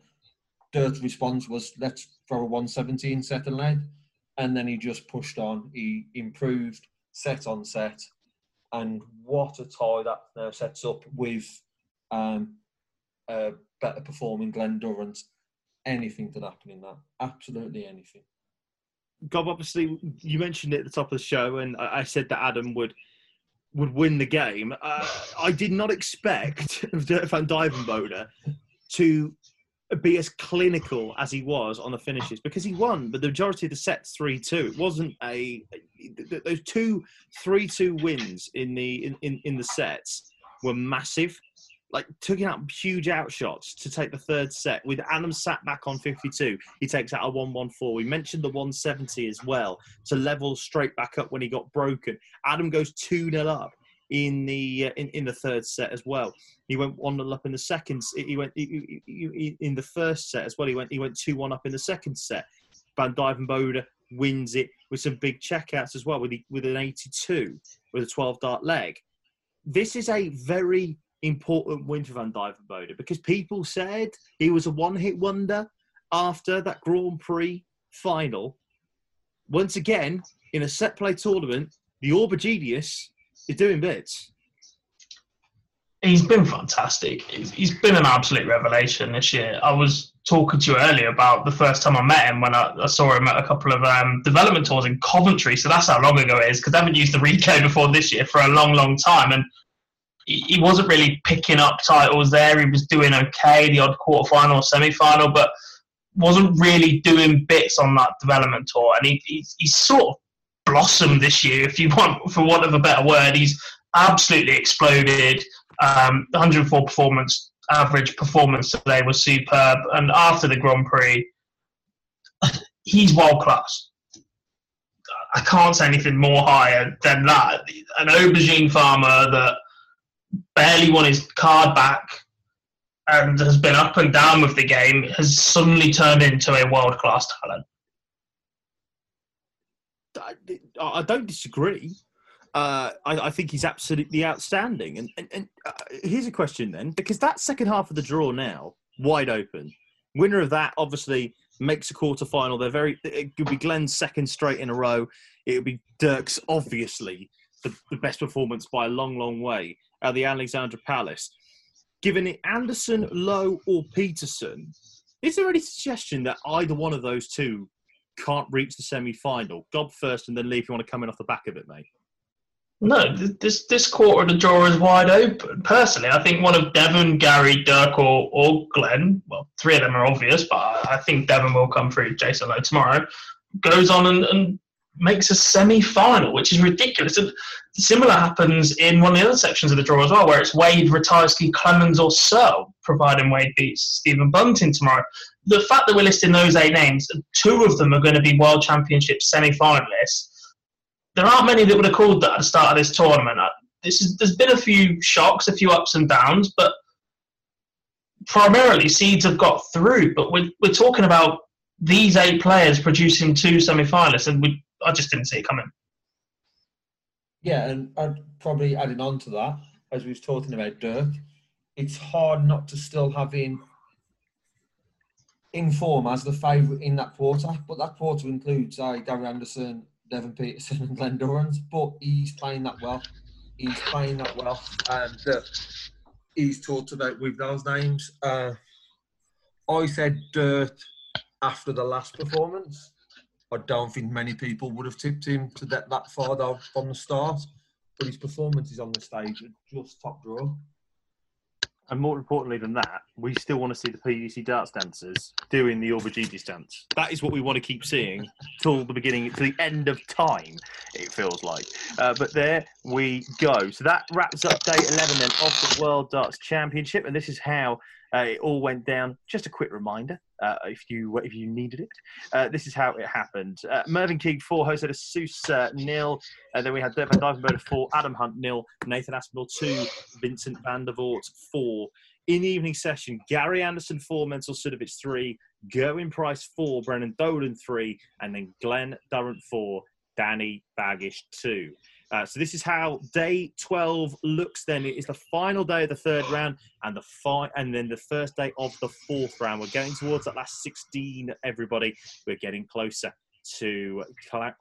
Dirk's response was let's throw a 117 second leg. And lead. And then he just pushed on. He improved set on set. And what a tie that now sets up with um, better performing Glen Durrant. Anything can happen in that. Absolutely anything. Gob, obviously, you mentioned it at the top of the show, and I said that Adam would would win the game. Uh, I did not expect Dirk [laughs] Van Duijvenbode to be as clinical as he was on the finishes because he won, but the majority of the sets three two. It wasn't a th- th- those two three two wins in the in, in, in the sets were massive. Like taking out huge outshots to take the third set with Adam sat back on 52. He takes out a 114. We mentioned the 170 as well to level straight back up when he got broken. Adam goes 2 0 up in the uh, in, in the third set as well. He went one 0 up in the second. He went he- he- he- in the first set as well. He went he went two one up in the second set. Van Duijvenbode wins it with some big checkouts as well with the, with an 82 with a 12 dart leg. This is a very important win for Van Duijvenbode because people said he was a one hit wonder after that Grand Prix final. Once again, in a set play tournament, the Aubergenius is doing bits. He's been fantastic. He's, he's been an absolute revelation this year. I was talking to you earlier about the first time I met him when I, I saw him at a couple of um, development tours in Coventry. So that's how long ago it is because I haven't used the Rico [laughs] before this year for a long, long time. And he, he wasn't really picking up titles there. He was doing okay, the odd quarter final, semi final, but wasn't really doing bits on that development tour. And he, he's, he's sort of blossomed this year, if you want, for want of a better word. He's absolutely exploded. Um, 104 performance average performance today was superb, and after the Grand Prix, [sighs] he's world class. I can't say anything more higher than that. An aubergine farmer that barely won his card back and has been up and down with the game has suddenly turned into a world class talent. I, don't disagree. Uh, I, I think he's absolutely outstanding. And, and, and uh, here's a question then, because that second half of the draw now, wide open. Winner of that obviously makes a quarter final. They're very. It could be Glen's second straight in a row. It would be Dirk's obviously the, the best performance by a long, long way at the Alexandra Palace. Given it Anderson, Lowe, or Petersen, is there any suggestion that either one of those two can't reach the semi-final? Gob first, and then if you want to come in off the back of it, mate. No, this this quarter of the draw is wide open. Personally, I think one of Devon, Gary, Dirk, or, or Glen, well, three of them are obvious, but I think Devon will come through Jason Lowe tomorrow, goes on and, and makes a semi final, which is ridiculous. And similar happens in one of the other sections of the draw as well, where it's Wade, Ratajski, Clemens, or Searle, providing Wade beats Stephen Bunting tomorrow. The fact that we're listing those eight names, two of them are going to be World Championship semi finalists there aren't many that would have called that at the start of this tournament. This is, there's been a few shocks, a few ups and downs, but primarily seeds have got through. But we're, we're talking about these eight players producing two semi-finalists, and we, I just didn't see it coming. Yeah, and I'd probably adding on to that, as we was talking about Dirk, it's hard not to still have him in form as the favourite in that quarter. But that quarter includes uh, Gary Anderson, Devon Petersen, and Glen. But he's playing that well. He's playing that well. And uh, he's talked about with those names. Uh, I said dirt after the last performance. I don't think many people would have tipped him to that, that far though from the start. But his performances on the stage are just top draw. And more importantly than that, we still want to see the PDC darts dancers doing the Aubergine dance. That is what we want to keep seeing till the beginning, to the end of time, it feels like. Uh, but there we go. So that wraps up day 11 then of the World Darts Championship. And this is how uh, it all went down. Just a quick reminder, uh, if you if you needed it. Uh, this is how it happened. Uh, Mervyn King four, Jose de Sousa nil. Uh, then we had Van Duijvenbode four, Adam Hunt nil, Nathan Aspinall two, Vincent van der Voort four. In the evening session, Gary Anderson four, Mensur Suljovic three, Gerwyn Price four, Brendan Dolan three, and then Glen Durrant four, Danny Baggish two. Uh, so this is how day 12 looks then. It is the final day of the third round and the fi- and then the first day of the fourth round. We're getting towards that last 16, everybody. We're getting closer to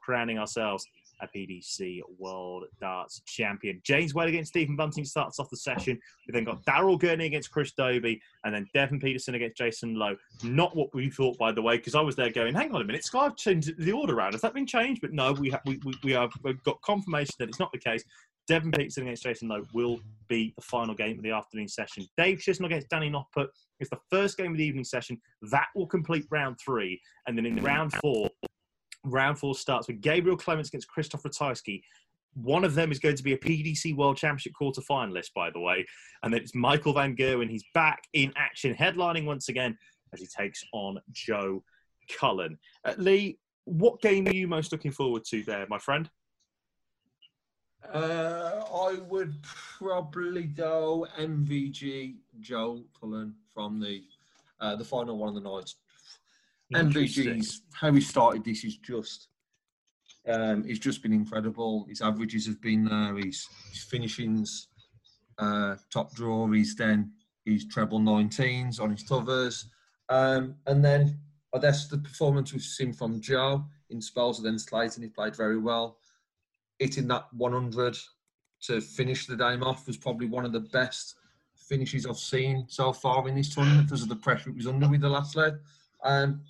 crowning ourselves a PDC World Darts Champion. James Wade against Stephen Bunting starts off the session. We then got Daryl Gurney against Chris Dobey, and then Devon Petersen against Jason Lowe. Not what we thought, by the way, because I was there going, "Hang on a minute, Sky have changed the order around. Has that been changed?" But no, we have we, we, we have we've got confirmation that it's not the case. Devon Petersen against Jason Lowe will be the final game of the afternoon session. Dave Chisholm against Danny Noppert is the first game of the evening session. That will complete round three, and then in round four, round four starts with Gabriel Clemens against Krzysztof Ratajski. One of them is going to be a PDC World Championship quarter finalist, by the way. And then it's Michael Van Gerwen. He's back in action, headlining once again as he takes on Joe Cullen. Uh, Lee, what game are you most looking forward to there, my friend? Uh, I would probably go MVG Joe Cullen from the uh, the final one of the night. MVG's how he started this is just um, he's just been incredible. His averages have been there. His, his finishings uh, top draw. He's then he's treble 19s on his covers, um, and then I guess the performance we've seen from Joe in spells and then Slayton. He played very well. Hitting that 100 to finish the game off was probably one of the best finishes I've seen so far in this tournament because of the pressure it was under with the last leg. Um,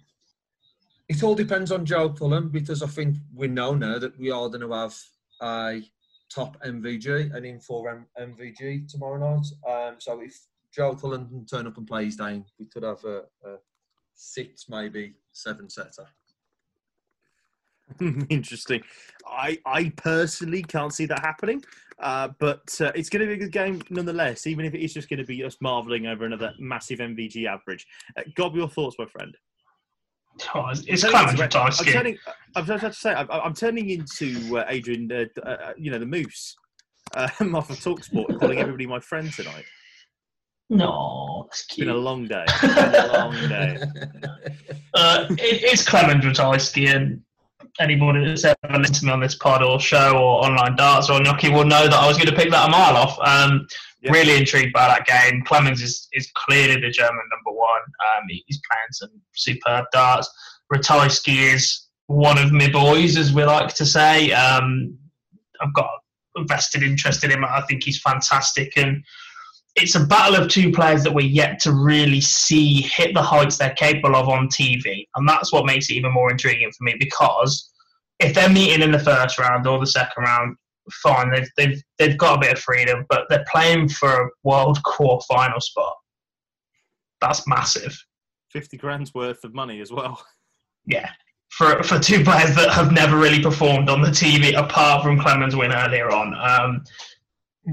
it all depends on Joe Cullen because I think we know now that we are going to have a top MVG and in for MVG tomorrow night. Um, so if Joe Cullen can turn up and play his game, we could have a, a six, maybe seven setter. [laughs] Interesting. I I personally can't see that happening, uh, but uh, it's going to be a good game nonetheless. Even if it is just going to be us marveling over another massive MVG average. Uh, Gob, your thoughts, my friend? Oh, it's it's turning, I'm turning, I'm to say, I'm, I'm turning into uh, Adrian, uh, uh, you know, the Moose [laughs] um, off of Talksport, calling everybody my friend tonight. No, that's It's been a long day. [laughs] A long day. Uh, it, it's Clement Ratajski, and anybody that's ever listened to me on this pod or show or online darts or Gnocchi will know that I was going to pick that a mile off. Um, Really intrigued by that game. Clemens is, is clearly the German number one. Um, he's playing some superb darts. Ratajski is one of my boys, as we like to say. Um, I've got a vested interest in him. I think he's fantastic. And it's a battle of two players that we're yet to really see hit the heights they're capable of on TV. And that's what makes it even more intriguing for me because if they're meeting in the first round or the second round, fine, they've, they've, they've got a bit of freedom, but they're playing for a world core final spot. That's massive. 50 grand's worth of money as well. [laughs] Yeah. For, for two players that have never really performed on the TV apart from Clemens' win earlier on. Um,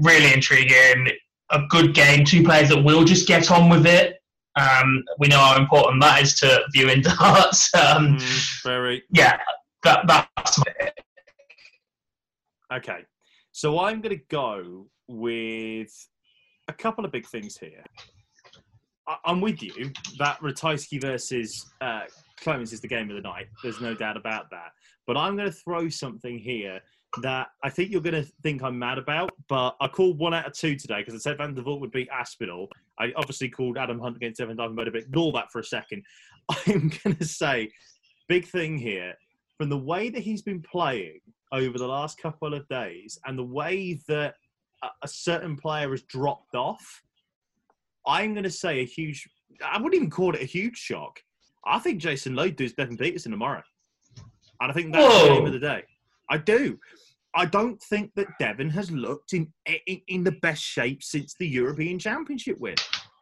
really intriguing. A good game. Two players that will just get on with it. Um, we know how important that is to viewing [laughs] darts. Um, Mm, very. yeah, that, that's it. Okay. So I'm going to go with a couple of big things here. I- I'm with you that Ratajski versus uh, Clemens is the game of the night. There's no doubt about that. But I'm going to throw something here that I think you're going to think I'm mad about. But I called one out of two today because I said Van der Voort would beat Aspinall. I obviously called Adam Hunt against Van Duijvenbode, but ignore that for a second. [laughs] I'm going to say, big thing here, from the way that he's been playing over the last couple of days and the way that a, certain player has dropped off, I'm going to say a huge. I wouldn't even call it a huge shock. I think Jason Lowe does Devon Petersen tomorrow, and I think that's the Whoa. game of the day. I do. I don't think that Devon has looked in, in in the best shape since the European Championship win.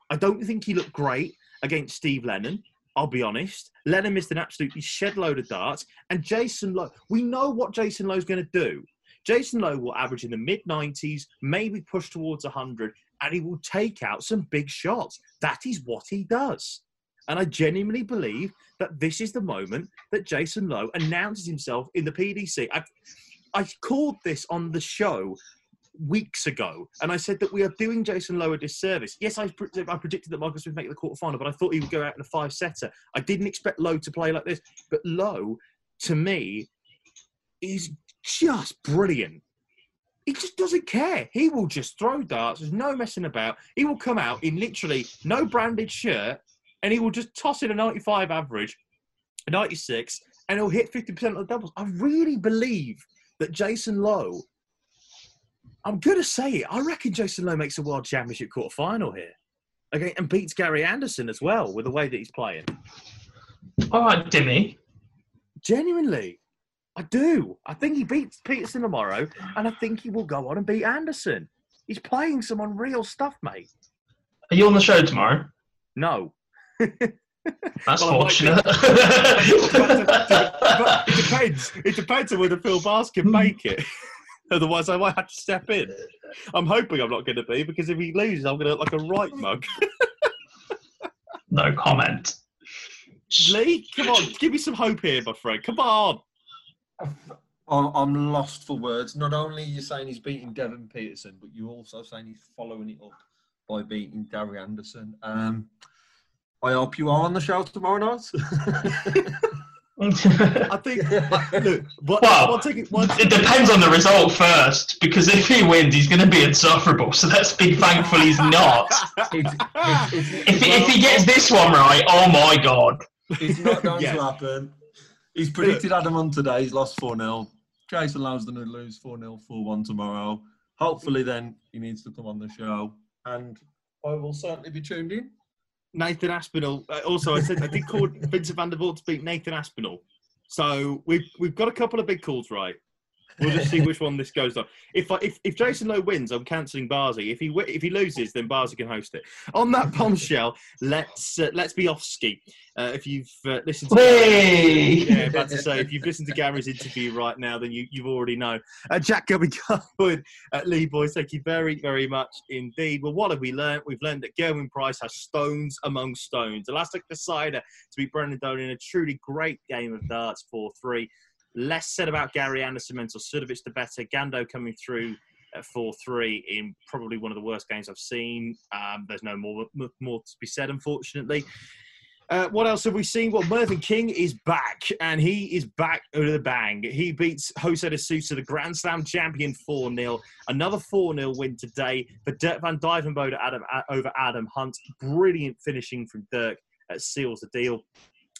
I don't think he looked great against Steve Lennon. I'll be honest. Lennon missed an absolutely shed load of darts, and Jason Lowe. We know what Jason Lowe's going to do. Jason Lowe will average in the mid 90s, maybe push towards 100, and he will take out some big shots. That is what he does. And I genuinely believe that this is the moment that Jason Lowe announces himself in the PDC. I, I called this on the show weeks ago, and I said that we are doing Jason Lowe a disservice. Yes, I, pre- I predicted that Marcus would make the quarterfinal, but I thought he would go out in a five setter. I didn't expect Lowe to play like this, but Lowe, to me, is just brilliant. He just doesn't care. He will just throw darts. There's no messing about. He will come out in literally no branded shirt, and he will just toss in a 95 average, a 96, and he'll hit 50% of the doubles. I really believe that Jason Lowe. I'm gonna say it. I reckon Jason Lowe makes a World Championship quarter final here, okay, and beats Gary Anderson as well with the way that he's playing. All right, Dimmy. Genuinely, I do. I think he beats Petersen tomorrow, and I think he will go on and beat Anderson. He's playing some unreal stuff, mate. Are you on the show tomorrow? No, [laughs] That's Well, fortunate. [laughs] it depends. It depends on whether Phil Bars can make it. Otherwise, I might have to step in. I'm hoping I'm not going to be because if he loses, I'm going to look like a right mug. [laughs] no comment. Lee, come on, give me some hope here, my friend. Come on. I'm, I'm lost for words. Not only are you saying he's beating Devon Petersen, but you're also saying he's following it up by beating Gary Anderson. Um, I hope you are on the show tomorrow night. [laughs] [laughs] I think. Look, what, Well, one second, one It depends on the result first, because if he wins, he's going to be insufferable. So let's be thankful he's not. [laughs] It's- it's- it's- If, if he gets this one right, oh my god. It's not [laughs] going Yes. to happen. He's predicted Adam on today. He's lost 4 0. Jason Lowe's going to lose 4 0, 4 1 tomorrow. Hopefully, then he needs to come on the show. And I will certainly be tuned in. Nathan Aspinall. Uh, also, I said I did call [laughs] Vincent van der Voort to beat Nathan Aspinall. So we've we've got a couple of big calls right. We'll just see which one this goes on. If I, if if Jason Lowe wins, I'm cancelling Barzi. If he if he loses, then Barzi can host it. On that [laughs] bombshell, let's uh, let's be off ski. Uh, if you've uh, listened to Hey! yeah, about to say if you've listened to Gary's interview right now, then you you've already know. Uh, Jack Gobby Garwood at Lee Boyce, thank you very very much indeed. Well, what have we learned? We've learned that Gerwyn Price has stones among stones. Elastic decider to beat Brendan Dolan in a truly great game of darts, four three. Less said about Gary Anderson, Mensur Suljovic the better. Gando coming through at 4 3 in probably one of the worst games I've seen. Um, there's no more, more to be said, unfortunately. Uh, what else have we seen? Well, Mervyn King is back, and he is back with a bang. He beats Jose de Sousa, the Grand Slam champion, 4 0. Another 4 0 win today for Dirk van Duijvenbode Adam, uh, over Adam Hunt. Brilliant finishing from Dirk uh, seals the deal.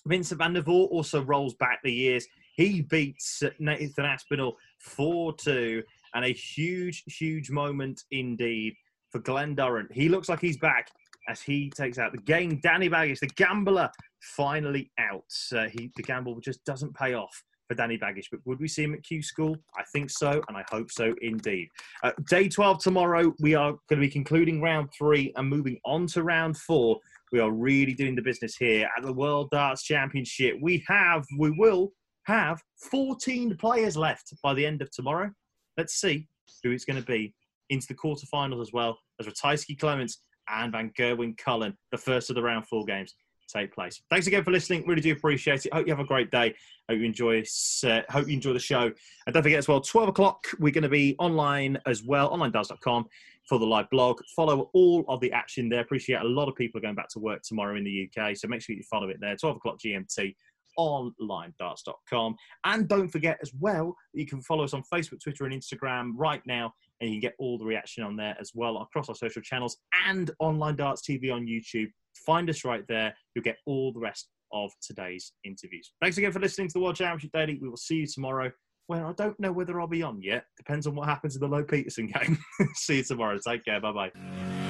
Vincent van der Voort also rolls back the years. He beats Nathan Aspinall 4 2, and a huge, huge moment indeed for Glen Durrant. He looks like he's back as he takes out the game. Danny Baggish, the gambler, finally out. Uh, he, the gamble just doesn't pay off for Danny Baggish. But would we see him at Q School? I think so, and I hope so indeed. Uh, day 12 tomorrow, we are going to be concluding round three and moving on to round four. We are really doing the business here at the World Darts Championship. We have, we will have 14 players left by the end of tomorrow. Let's see who it's going to be into the quarterfinals as well as Ratajski Clemens and Van Gerwen Cullen, the first of the round four games, take place. Thanks again for listening. Really do appreciate it. Hope you have a great day. Hope you enjoy. Uh, hope you enjoy the show. And don't forget as well, 12 o'clock, we're going to be online as well, onlinedarts.com for the live blog. Follow all of the action there. Appreciate a lot of people are going back to work tomorrow in the UK, so make sure you follow it there. 12 o'clock GMT onlinedarts.com. And don't forget as well that you can follow us on Facebook, Twitter, and Instagram right now, and you can get all the reaction on there as well across our social channels and Online Darts TV on YouTube. Find us right there. You'll get all the rest of today's interviews. Thanks again for listening to the World Championship Daily. We will see you tomorrow. Well, I don't know whether I'll be on yet. Depends on what happens in the Low Petersen [laughs] game. see you tomorrow. Take care. Bye bye.